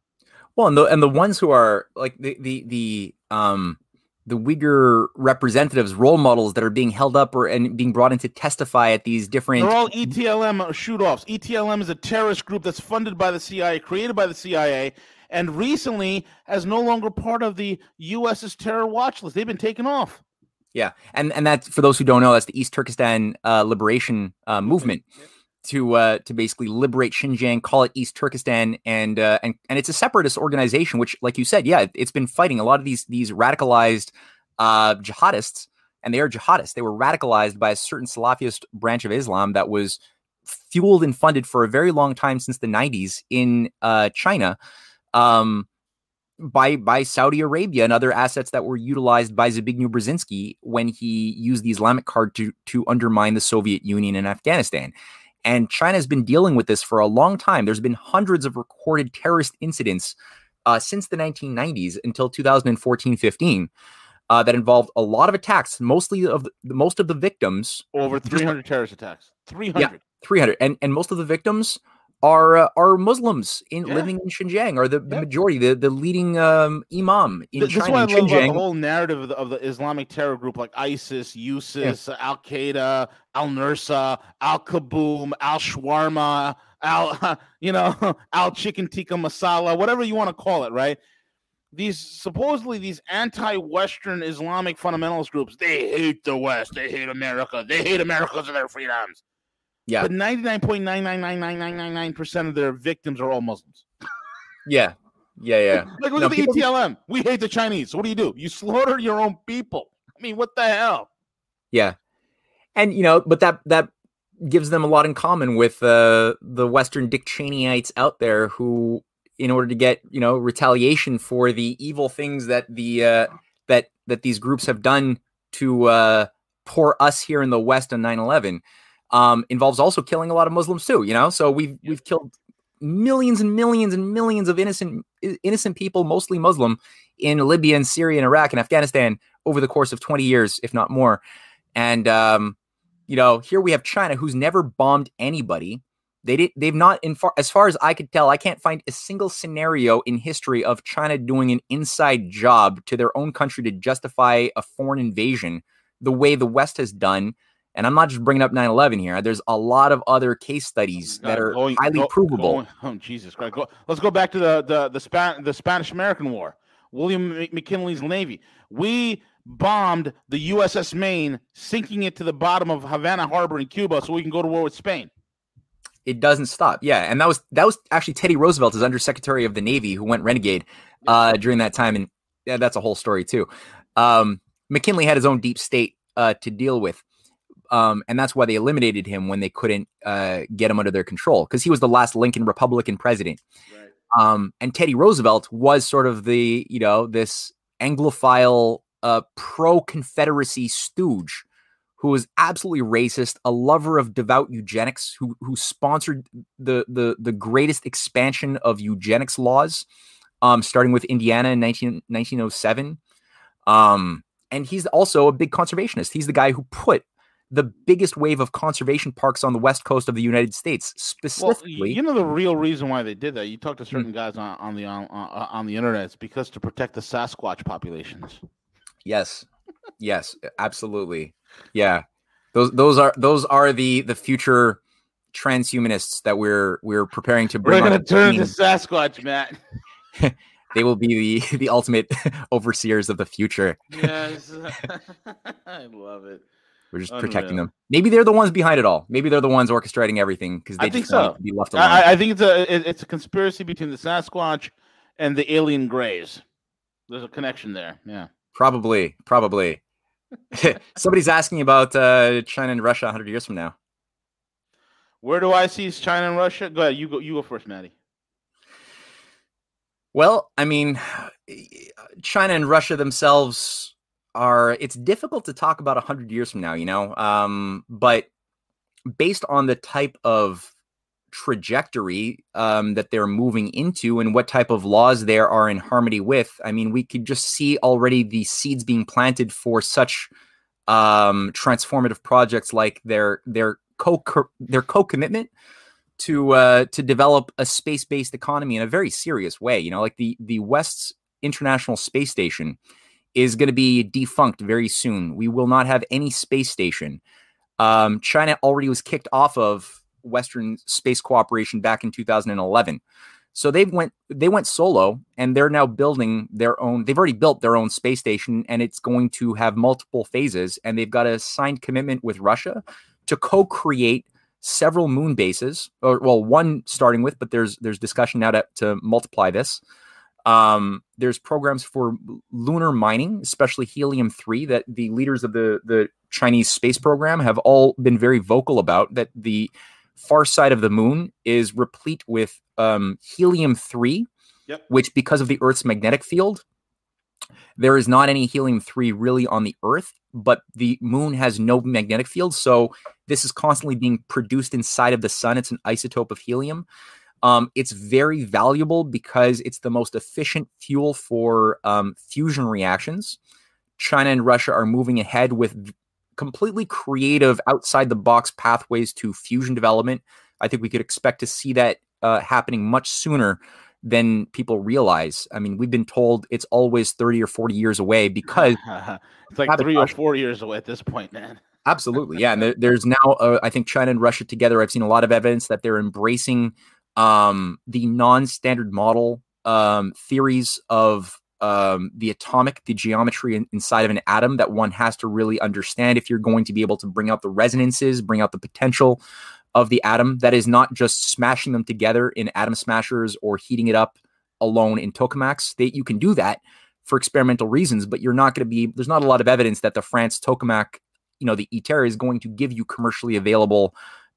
Well, and the and the ones who are like the the the um the Uyghur representatives, role models that are being held up or and being brought in to testify at these different.
They're all ETLM shoot offs. ETLM is a terrorist group that's funded by the CIA, created by the CIA, and recently as no longer part of the US's terror watch list. They've been taken off.
Yeah, and and that's for those who don't know, that's the East Turkestan uh, liberation uh, movement to uh, to basically liberate Xinjiang, call it East Turkestan, and uh, and and it's a separatist organization, which, like you said, yeah, it's been fighting a lot of these these radicalized uh, jihadists, and they are jihadists. They were radicalized by a certain Salafist branch of Islam that was fueled and funded for a very long time since the 90s in uh, China. Um, by by Saudi Arabia and other assets that were utilized by Zbigniew Brzezinski when he used the Islamic card to to undermine the Soviet Union in Afghanistan. And China has been dealing with this for a long time. There's been hundreds of recorded terrorist incidents uh, since the 1990s until 2014-15 uh, that involved a lot of attacks. Mostly of the, most of the victims,
Over 300 terrorist attacks. 300.
300, and and most of the victims are uh, are Muslims in
Yeah.
living in Xinjiang, or the, the
Yeah.
majority, the the leading um, imam in
Th- This is
China,
what I
in
love about the whole narrative of the, of the Islamic terror group like ISIS, USIS, Al Qaeda, Al Nusra, Al Kaboom, Al Shawarma, Al, you know, Al Chicken Tikka Masala, whatever you want to call it, right? These supposedly these anti-Western Islamic fundamentalist groups, they hate the West, they hate America, they hate America of their freedoms.
Yeah.
But 99.9999999% of their victims are all Muslims.
Yeah, yeah, yeah.
Like, look
No,
at the
people-
ETLM. We hate the Chinese. So what do you do? You slaughter your own people. I mean, what the hell?
Yeah. And you know, but that that gives them a lot in common with uh, the Western Dick Cheneyites out there who, in order to get you know retaliation for the evil things that the uh, that that these groups have done to uh, pour us here in the West on 9/11, um, involves also killing a lot of Muslims too. You know, so we've we've killed millions and millions and millions of innocent innocent people, mostly Muslim, in Libya and Syria and Iraq and Afghanistan over the course of 20 years, if not more. And um, you know, here we have China, who's never bombed anybody. They did. They've not, in far as far as I could tell, I can't find a single scenario in history of China doing an inside job to their own country to justify a foreign invasion the way the West has done. And I'm not just bringing up 9/11 here. There's a lot of other case studies that are
going-
highly
go-
provable.
going- oh Jesus Christ! Go, let's go back to the the the, Span, the Spanish American War. William McKinley's Navy. We bombed the USS Maine, sinking it to the bottom of Havana Harbor in Cuba, so we can go to war with Spain.
it doesn't stop. Yeah, and that was that was actually Teddy Roosevelt as Undersecretary of the Navy who went renegade uh, during that time, and yeah, that's a whole story too. Um, McKinley had his own deep state uh, to deal with, um, and that's why they eliminated him when they couldn't uh, get him under their control because he was the last Lincoln Republican president. Um, and Teddy Roosevelt was sort of the you know this Anglophile uh, pro Confederacy stooge who was absolutely racist, a lover of devout eugenics, who who sponsored the the the greatest expansion of eugenics laws, um, starting with Indiana in 19, 1907. Um, and he's also a big conservationist. He's the guy who put the biggest wave of conservation parks on the west coast of the United States,
Well,
specifically.
you know the real reason why they did that. You talk to
Hmm.
certain guys on, on the on, on on the internet. It's because to protect the Sasquatch populations.
Yes. Yes, absolutely. Yeah. Those those are those are the the future transhumanists that we're we're preparing to bring
We're gonna turn
scene.
to Sasquatch, Matt.
They will be the the ultimate overseers of the future.
Yes, I love it.
We're just protecting them. Maybe they're the ones behind it all. Maybe they're the ones orchestrating everything because
I
they
think
just
so.
be left alone.
I, I think it's a it's a conspiracy between the Sasquatch and the alien Greys. There's a connection there. Yeah.
probably, probably. Somebody's asking about uh, China and Russia 100 years from now.
Where do I see China and Russia? Go ahead. You go. You go first, Maddie.
Well, I mean, China and Russia themselves are. It's difficult to talk about a hundred years from now, you know. Um, but based on the type of trajectory um, that they're moving into and what type of laws there are in harmony with, I mean, we could just see already the seeds being planted for such um, transformative projects like their their co their co commitment to uh, to develop a space based economy in a very serious way. You know, like the the West's International Space Station is going to be defunct very soon. We will not have any space station. Um, China already was kicked off of Western space cooperation back in 2011. So they went they went solo and they're now building their own they've already built their own space station and it's going to have multiple phases and they've got a signed commitment with Russia to co-create several moon bases or well one starting with but there's there's discussion now to, to multiply this um, there's programs for lunar mining especially helium 3 that the leaders of the the chinese space program have all been very vocal about that the far side of the moon is replete with um, helium 3,
yep.
which, because of the Earth's magnetic field, there is not any helium 3 really on the Earth, but the moon has no magnetic field. So this is constantly being produced inside of the sun. It's an isotope of helium. Um, it's very valuable because it's the most efficient fuel for um, fusion reactions. China and Russia are moving ahead with completely creative, outside the box pathways to fusion development. I think we could expect to see that uh, happening much sooner than people realize. I mean, we've been told it's always 30 or 40 years away because
it's like three or four years away at this point, man.
Absolutely. Yeah. And there, there's now, uh, I think China and Russia together, I've seen a lot of evidence that they're embracing um, the non standard model um, theories of um, the atomic, the geometry in, inside of an atom that one has to really understand if you're going to be able to bring out the resonances, bring out the potential of the atom. That is not just smashing them together in atom smashers or heating it up alone in tokamaks. That you can do that for experimental reasons, but you're not going to be. There's not a lot of evidence that the France tokamak, you know, the ITER is going to give you commercially available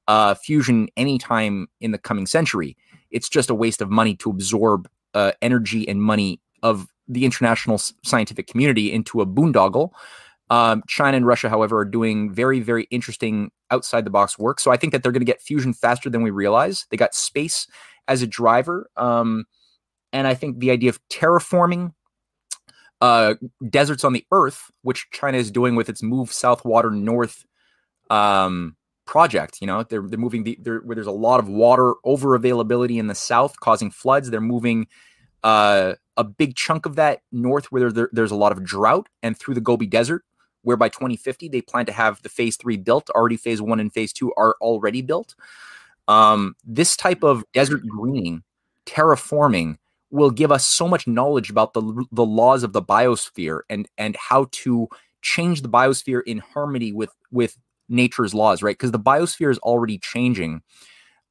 uh, fusion anytime in the coming century. It's just a waste of money to absorb uh, energy and money of the international scientific community into a boondoggle. Um, China and Russia, however, are doing very, very interesting outside the box work. So I think that they're going to get fusion faster than we realize. They got space as a driver. Um, and I think the idea of terraforming uh, deserts on the Earth, which China is doing with its Move South Water North um, project. You know, they're they're moving the they're, where there's a lot of water over availability in the south, causing floods. They're moving uh, a big chunk of that north where there, there's a lot of drought and through the Gobi Desert, where by 2050 they plan to have the phase three built. Already phase one and phase two are already built. Um, this type of desert greening, terraforming, will give us so much knowledge about the the laws of the biosphere and and how to change the biosphere in harmony with with nature's laws, right? Because the biosphere is already changing.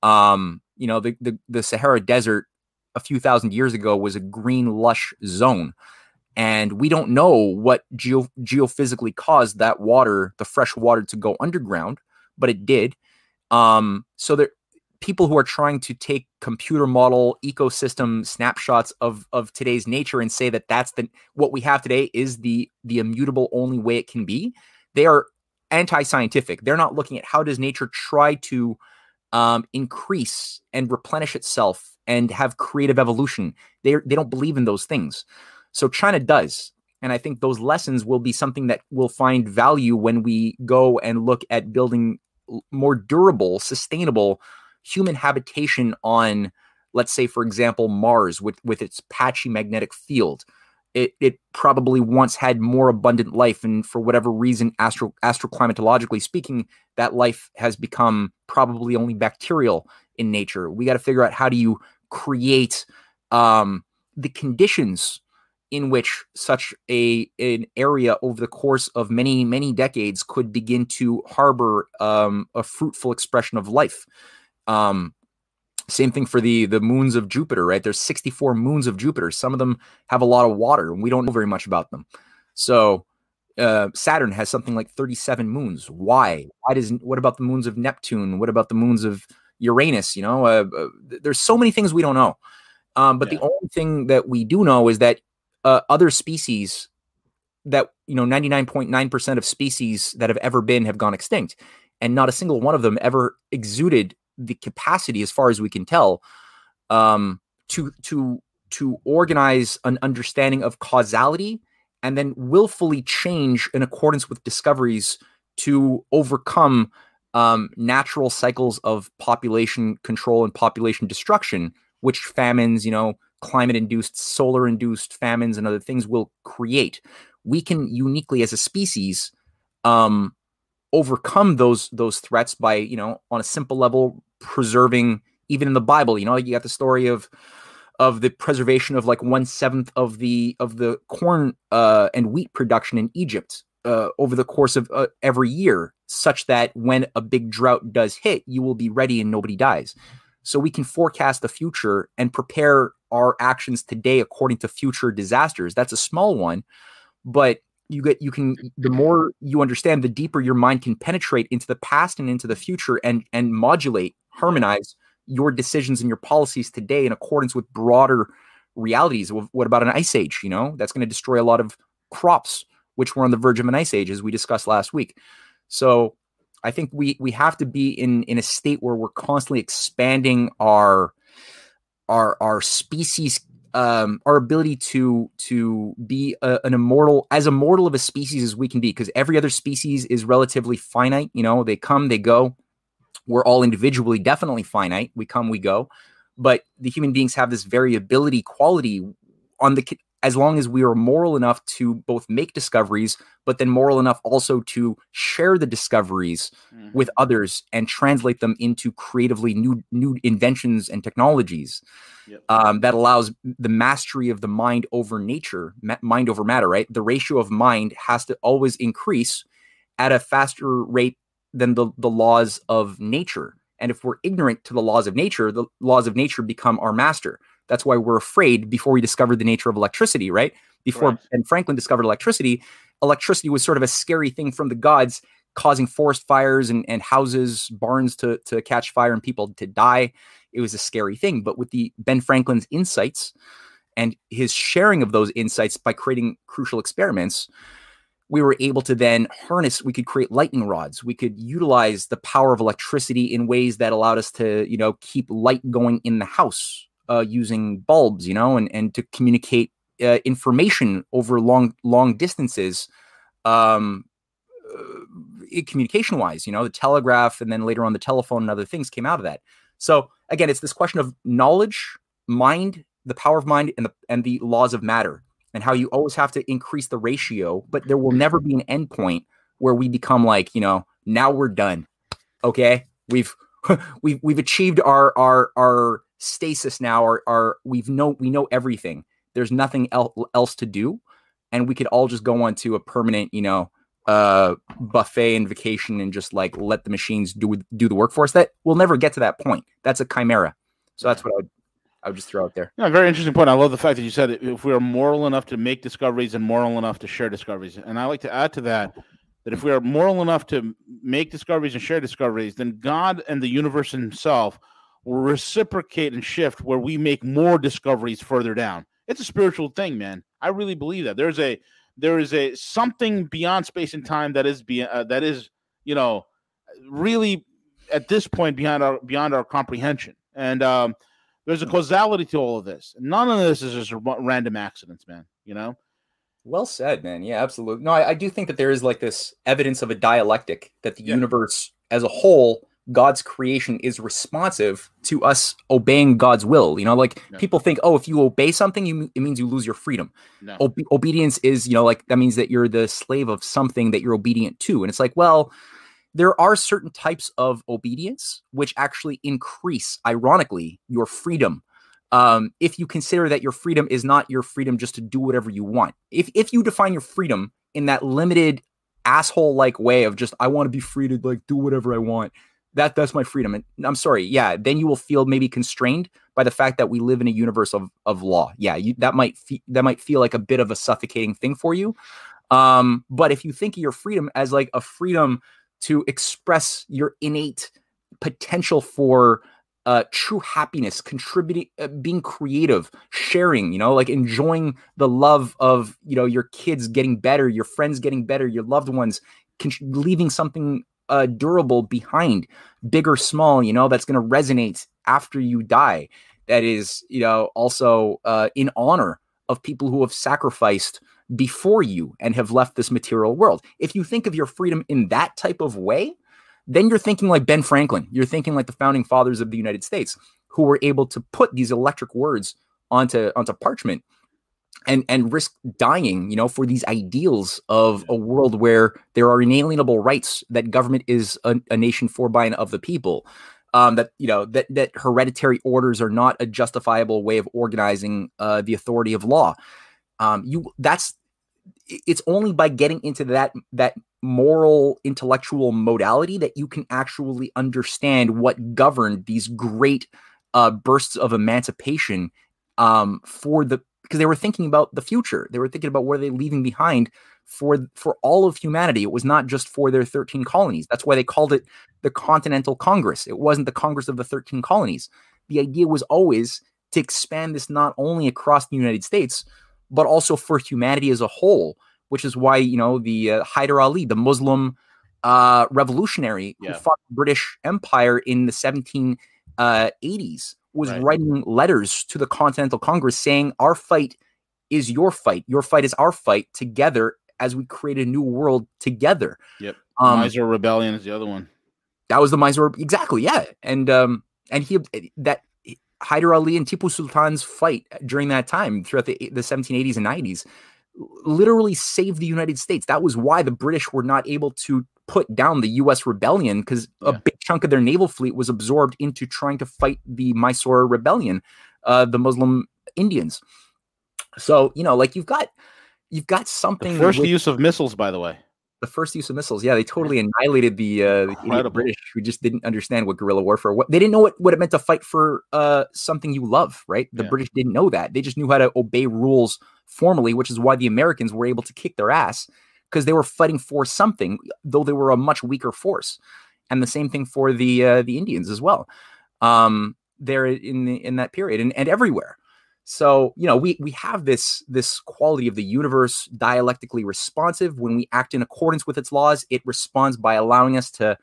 Um, you know, the, the the Sahara Desert a few thousand years ago was a green lush zone and we don't know what geo- geophysically caused that water the fresh water to go underground but it did um, so there people who are trying to take computer model ecosystem snapshots of of today's nature and say that that's the what we have today is the the immutable only way it can be they are anti-scientific they're not looking at how does nature try to um, increase and replenish itself and have creative evolution. They they don't believe in those things. So China does. And I think those lessons will be something that will find value when we go and look at building more durable, sustainable human habitation on, let's say, for example, Mars with, with its patchy magnetic field. It, it probably once had more abundant life, and for whatever reason, astro astroclimatologically speaking, that life has become probably only bacterial in nature. We got to figure out how do you create um, the conditions in which such a an area over the course of many many decades could begin to harbor um, a fruitful expression of life. Um, same thing for the the moons of Jupiter, right? There's 64 moons of Jupiter. Some of them have a lot of water, and we don't know very much about them. So uh, Saturn has something like 37 moons. Why? Why does what about the moons of Neptune? What about the moons of Uranus. You know, uh, uh, there's so many things we don't know. Um, but yeah. the only thing that we do know is that uh, other species that you know 99.9% of species that have ever been have gone extinct and not a single one of them ever exuded the capacity as far as we can tell um, to to to organize an understanding of causality and then willfully change in accordance with discoveries to overcome um, natural cycles of population control and population destruction which famines you know climate induced solar induced famines and other things will create. We can uniquely as a species um, overcome those those threats by you know on a simple level preserving even in the bible. You know you got the story of of the preservation of like one seventh of the of the corn uh, and wheat production in egypt uh, over the course of uh, every year such that when a big drought does hit you will be ready and nobody dies. So we can forecast the future and prepare our actions today according to future disasters. That's a small one but you get you can the more you understand the deeper your mind can penetrate into the past and into the future and and modulate harmonize your decisions and your policies today in accordance with broader realities. What about an ice age you know? That's going to destroy a lot of crops which were on the verge of an ice age as we discussed last week. So i think we we have to be in in a state where we're constantly expanding our our our species um, our ability to to be a, an immortal as immortal of a species as we can be because every other species is relatively finite you know they come they go. We're all individually definitely finite. We come we go. But the human beings have this variability quality on the as long as we are moral enough to both make discoveries, but then moral enough also to share the discoveries mm-hmm. with others and translate them into creatively new new inventions and technologies yep. um, that allows the mastery of the mind over nature, ma- mind over matter. Right, the ratio of mind has to always increase at a faster rate than the the laws of nature. And if we're ignorant to the laws of nature, the laws of nature become our master. That's why we're afraid before we discovered the nature of electricity, right? Before right. Ben Franklin discovered electricity, electricity was sort of a scary thing from the gods, causing forest fires and, and houses, barns to, to catch fire and people to die. It was a scary thing. But with the Ben Franklin's insights and his sharing of those insights by creating crucial experiments, we were able to then harness we could create lightning rods we could utilize the power of electricity in ways that allowed us to you know keep light going in the house uh, using bulbs, you know, and and to communicate uh, information over long long distances, um, uh, communication wise. You know, the telegraph, and then later on the telephone and other things came out of that. So again, it's this question of knowledge, mind, the power of mind, and the and the laws of matter, and how you always have to increase the ratio, but there will never be an endpoint where we become like, you know, now we're done. Okay, we've we've we've achieved our our our stasis now are are we've know we know everything. There's nothing el- else to do, and we could all just go on to a permanent, you know, uh, buffet and vacation and just like let the machines do do the work for us. That we'll never get to that point. That's a chimera. So that's what I would I would just throw out there.
Yeah, very interesting point. I love the fact that you said if we are moral enough to make discoveries and moral enough to share discoveries, and I like to add to that that if we are moral enough to make discoveries and share discoveries, then God and the universe Himself reciprocate and shift where we make more discoveries further down. It's a spiritual thing, man. I really believe that. There's a there is a something beyond space and time that is be uh, that is you know really at this point beyond our beyond our comprehension. And um, there's a causality to all of this. None of this is just random accidents, man. You know.
Well said, man. Yeah, absolutely. No, I, I do think that there is like this evidence of a dialectic that the yeah. universe as a whole God's creation is responsive to us obeying God's will. You know, like no. people think, oh, if you obey something, you it means you lose your freedom. No. Obe- obedience is, you know, like that means that you're the slave of something that you're obedient to. And it's like, well, there are certain types of obedience which actually increase, ironically, your freedom. Um, if you consider that your freedom is not your freedom just to do whatever you want. If if you define your freedom in that limited asshole like way of just I want to be free to like do whatever I want that that's my freedom. And I'm sorry, yeah. Then you will feel maybe constrained by the fact that we live in a universe of of law. Yeah, you, that might fe- that might feel like a bit of a suffocating thing for you. Um, but if you think of your freedom as like a freedom to express your innate potential for uh, true happiness, contributing, uh, being creative, sharing, you know, like enjoying the love of, you know, your kids getting better, your friends getting better, your loved ones, con- leaving something uh, durable behind, big or small, you know, that's going to resonate after you die. That is, you know, also uh, in honor of people who have sacrificed before you and have left this material world. If you think of your freedom in that type of way, then you're thinking like Ben Franklin. You're thinking like the founding fathers of the United States who were able to put these electric words onto onto parchment and and risk dying, you know, for these ideals of a world where there are inalienable rights that government is a, a nation for by and of the people. Um, that you know that that hereditary orders are not a justifiable way of organizing uh, the authority of law. Um, you that's it's only by getting into that that moral intellectual modality that you can actually understand what governed these great uh, bursts of emancipation um, for the because they were thinking about the future. They were thinking about what are they leaving behind for for all of humanity. It was not just for their 13 colonies. That's why they called it the Continental Congress. It wasn't the Congress of the 13 colonies. The idea was always to expand this not only across the United States, but also for humanity as a whole which is why you know the uh, Hyder Ali, the Muslim uh, revolutionary yeah. who fought the British Empire in the 1780s, uh, was right. writing letters to the Continental Congress saying, "Our fight is your fight. Your fight is our fight. Together, as we create a new world together."
Yep. Um, Mysore Rebellion is the other one.
That was the Mysore, exactly. Yeah, and um, and he that Hyder Ali and Tipu Sultan's fight during that time throughout the the 1780s and 90s literally saved the United States. That was why the British were not able to put down the US rebellion because yeah. a big chunk of their naval fleet was absorbed into trying to fight the Mysore rebellion, uh, the Muslim Indians. So, you know, like you've got you've got something
the first with, use of missiles by the way
the first use of missiles. Yeah, they totally annihilated the, uh, the British who just didn't understand what guerrilla warfare. They didn't know what, what it meant to fight for uh, something you love. Right, the yeah. British didn't know that. They just knew how to obey rules formally, which is why the Americans were able to kick their ass because they were fighting for something, though they were a much weaker force. And the same thing for the uh, the Indians as well. Um, there in the, in that period and, and everywhere. So, you know, we we have this this quality of the universe dialectically responsive. When we act in accordance with its laws, it responds by allowing us to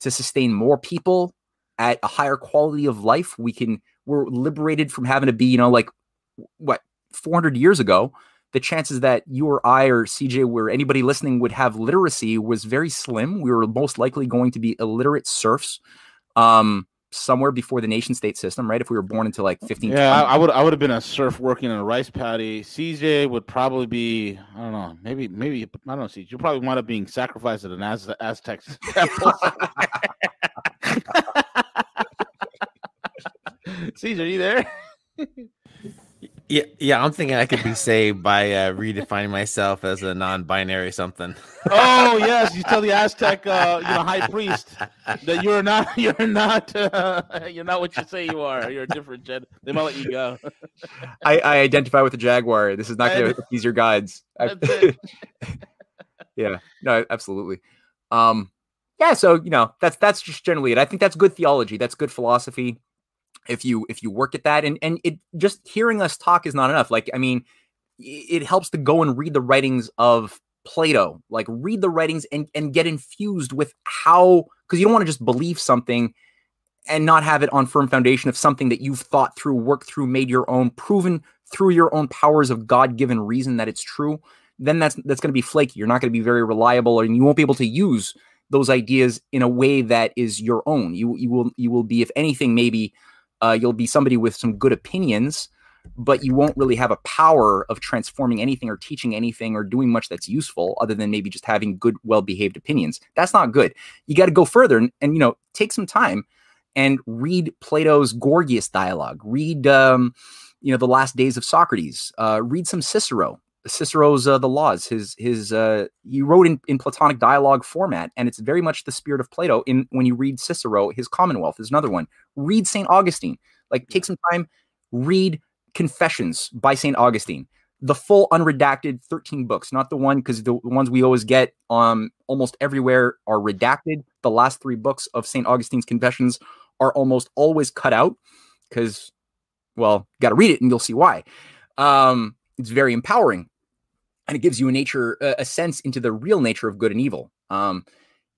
to sustain more people at a higher quality of life. We can we're liberated from having to be, you know, like what 400 years ago, the chances that you or I or CJ or anybody listening would have literacy was very slim. We were most likely going to be illiterate serfs. Um, somewhere before the nation state system, right? If we were born into like 15.
Yeah, I, I, would I would have been a serf working in a rice paddy. CJ would probably be I don't know, maybe maybe I don't know, CJ. You probably wind up being sacrificed at an Az- Aztec temple. CJ, are you there?
Yeah, yeah, I'm thinking I could be saved by uh, redefining myself as a non-binary something.
oh yes, you tell the Aztec, uh, you know, high priest that you're not, you're not, uh, you're not what you say you are. You're a different gen. They might let you go.
I, I identify with the jaguar. This is not going to ease your guides. yeah, no, absolutely. Um, yeah, so you know, that's that's just generally it. I think that's good theology. That's good philosophy if you if you work at that and and it just hearing us talk is not enough. Like i mean it helps to go and read the writings of plato. Like read the writings and and get infused with how because you don't want to just believe something and not have it on firm foundation of something that you've thought through worked through made your own proven through your own powers of god-given reason that it's true then that's that's going to be flaky. You're not going to be very reliable and you won't be able to use those ideas in a way that is your own. You you will you will be if anything maybe uh, you'll be somebody with some good opinions, but you won't really have a power of transforming anything or teaching anything or doing much that's useful other than maybe just having good, well behaved opinions. That's not good. You got to go further and, and, you know, take some time and read Plato's Gorgias dialogue, read, um, you know, the last days of Socrates, uh, read some Cicero, Cicero's uh, the laws. His his uh, he wrote in, in Platonic dialogue format, and it's very much the spirit of Plato. In when you read Cicero, his Commonwealth is another one. Read Saint Augustine. Like take some time, read Confessions by Saint Augustine, the full unredacted thirteen books, not the one because the ones we always get um almost everywhere are redacted. The last three books of Saint Augustine's Confessions are almost always cut out because, well, you got to read it and you'll see why. Um, it's very empowering, and it gives you a nature, a, sense into the real nature of good and evil. Um,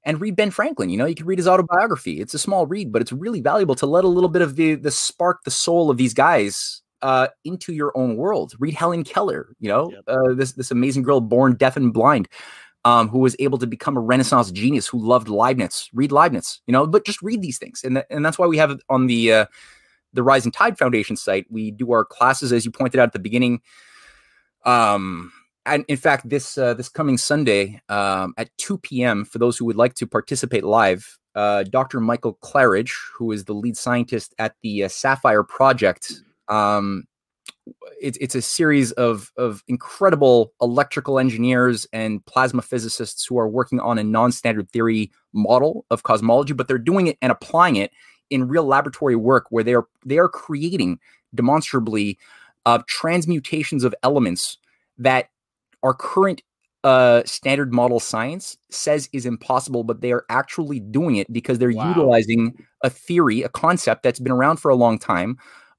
and read Ben Franklin. You know, you can read his autobiography. It's a small read, but it's really valuable to let a little bit of the the spark, the soul of these guys uh, into your own world. Read Helen Keller. You know, yep. uh, this this amazing girl born deaf and blind, um, who was able to become a Renaissance genius who loved Leibniz. Read Leibniz. You know, but just read these things, and th- and that's why we have on the uh, the Rising Tide Foundation site. We do our classes, as you pointed out at the beginning. Um, and in fact, this uh, this coming Sunday um, at 2 p.m. for those who would like to participate live, uh, Dr. Michael Clarage, who is the lead scientist at the uh, SAFIRE Project, um, it's it's a series of of incredible electrical engineers and plasma physicists who are working on a non-standard theory model of cosmology, but they're doing it and applying it in real laboratory work where they are they are creating demonstrably uh, transmutations of elements that our current uh, standard model science says is impossible, but they are actually doing it because they're wow. utilizing a theory, a concept that's been around for a long time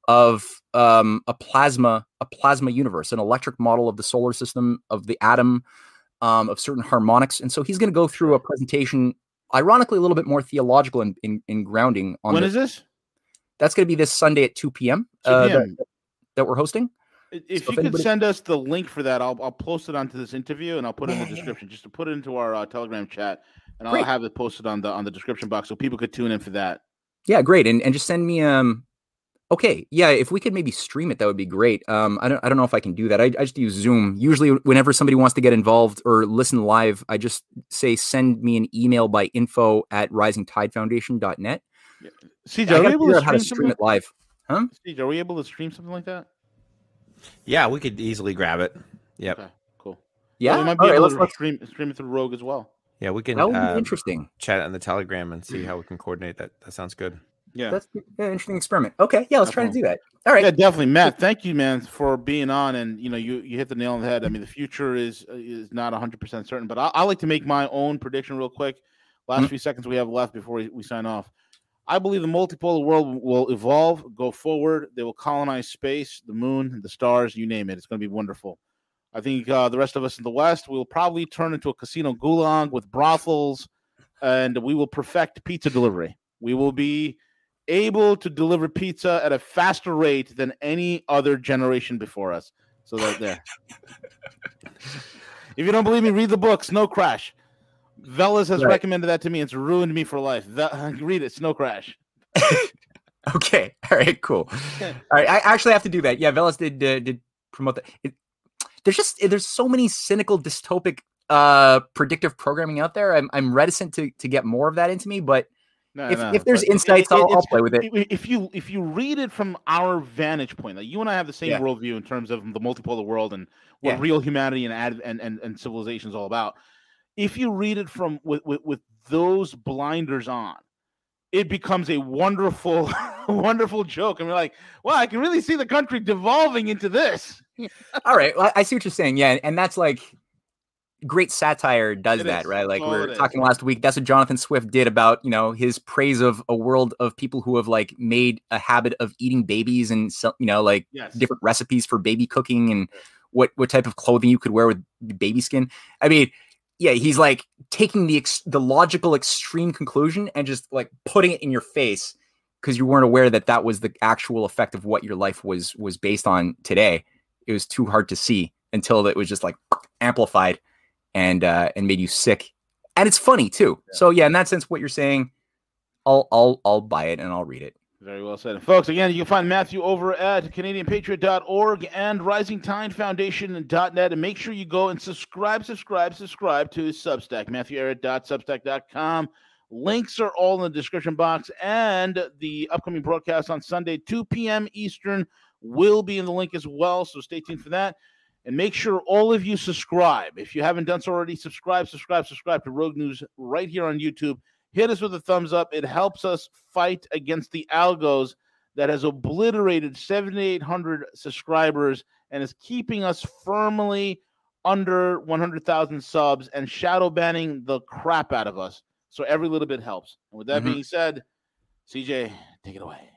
of um, a plasma, a plasma universe, an electric model of the solar system, of the atom, um, of certain harmonics. And so he's going to go through a presentation, ironically, a little bit more theological in, in, in grounding.
On when the, is this?
That's going to be this Sunday at 2 p.m. 2 p.m. Uh, that, that we're hosting.
If so you if anybody... could send us the link for that, I'll I'll post it onto this interview and I'll put it in the description just to put it into our uh, Telegram chat, and I'll have it posted on the on the description box so people could tune in for that.
Yeah, great, and and just send me um. Okay, yeah, if we could maybe stream it, that would be great. Um, I don't I don't know if I can do that. I, I just use Zoom. Usually, whenever somebody wants to get involved or listen live, I just say send me an email by info at risingtidefoundation.net.
Yeah. CJ, are we able to stream, to stream
it live? Huh?
CJ, are we able to stream something like that?
Yeah, we could easily grab it. Yep. Okay,
cool.
Yeah,
well, we might be able to stream stream it through Rogue as well.
Yeah, we can.
That would be uh, interesting.
Chat on the Telegram and see how we can coordinate that. That sounds good.
Yeah,
that's an interesting experiment. Okay, yeah, let's try to do that. All right.
Yeah, definitely, Matt. Thank you, man, for being on. And you know, you you hit the nail on the head. I mean, the future is is not 100 percent certain, but I, I like to make my own prediction real quick. Last mm-hmm. few seconds we have left before we, we sign off. I believe the multipolar world will evolve, go forward. They will colonize space, the moon, the stars, you name it. It's going to be wonderful. I think uh, the rest of us in the West will probably turn into a casino gulag with brothels, and we will perfect pizza delivery. We will be able to deliver pizza at a faster rate than any other generation before us. So that there. if you don't believe me, read the book Snow Crash. Velas has right. recommended that to me. It's ruined me for life. The, read it, Snow Crash.
okay. All right. Cool. All right. I actually have to do that. Yeah. Velas did uh, did promote that. It, there's just there's so many cynical dystopic uh predictive programming out there. I'm I'm reticent to to get more of that into me, but. No, if, no, if there's insights, it, I'll, I'll, play with it.
If you if you read it from our vantage point, like you and I have the same yeah. worldview in terms of the multipolar world and what yeah. real humanity and, and and and civilization is all about if you read it from with, with, with those blinders on, it becomes a wonderful, wonderful joke. And we're like, well, I can really see the country devolving into this.
All right. Well, I see what you're saying. Yeah. And that's like great satire does it that, is. right? Like we were talking is. last week. That's what Jonathan Swift did about, you know, his praise of a world of people who have like made a habit of eating babies and, you know, like yes. different recipes for baby cooking and what, what type of clothing you could wear with baby skin. I mean, yeah, he's like taking the ex- the logical extreme conclusion and just like putting it in your face because you weren't aware that that was the actual effect of what your life was was based on today. It was too hard to see until it was just like amplified and uh and made you sick. And it's funny too. Yeah. So yeah, in that sense, what you're saying, I'll I'll I'll buy it and I'll read it.
Very well said. And folks, again, you can find Matthew over at CanadianPatriot.org and RisingTideFoundation.net. And make sure you go and subscribe, subscribe, subscribe to Substack, MatthewEhret.substack.com. Links are all in the description box. And the upcoming broadcast on Sunday, 2 p.m. Eastern, will be in the link as well. So stay tuned for that. And make sure all of you subscribe. If you haven't done so already, subscribe, subscribe, subscribe to Rogue News right here on YouTube hit us with a thumbs up. It helps us fight against the algos that has obliterated 7,800 subscribers and is keeping us firmly under 100,000 subs and shadow banning the crap out of us. So every little bit helps. And with that mm-hmm. being said, CJ, Take it away.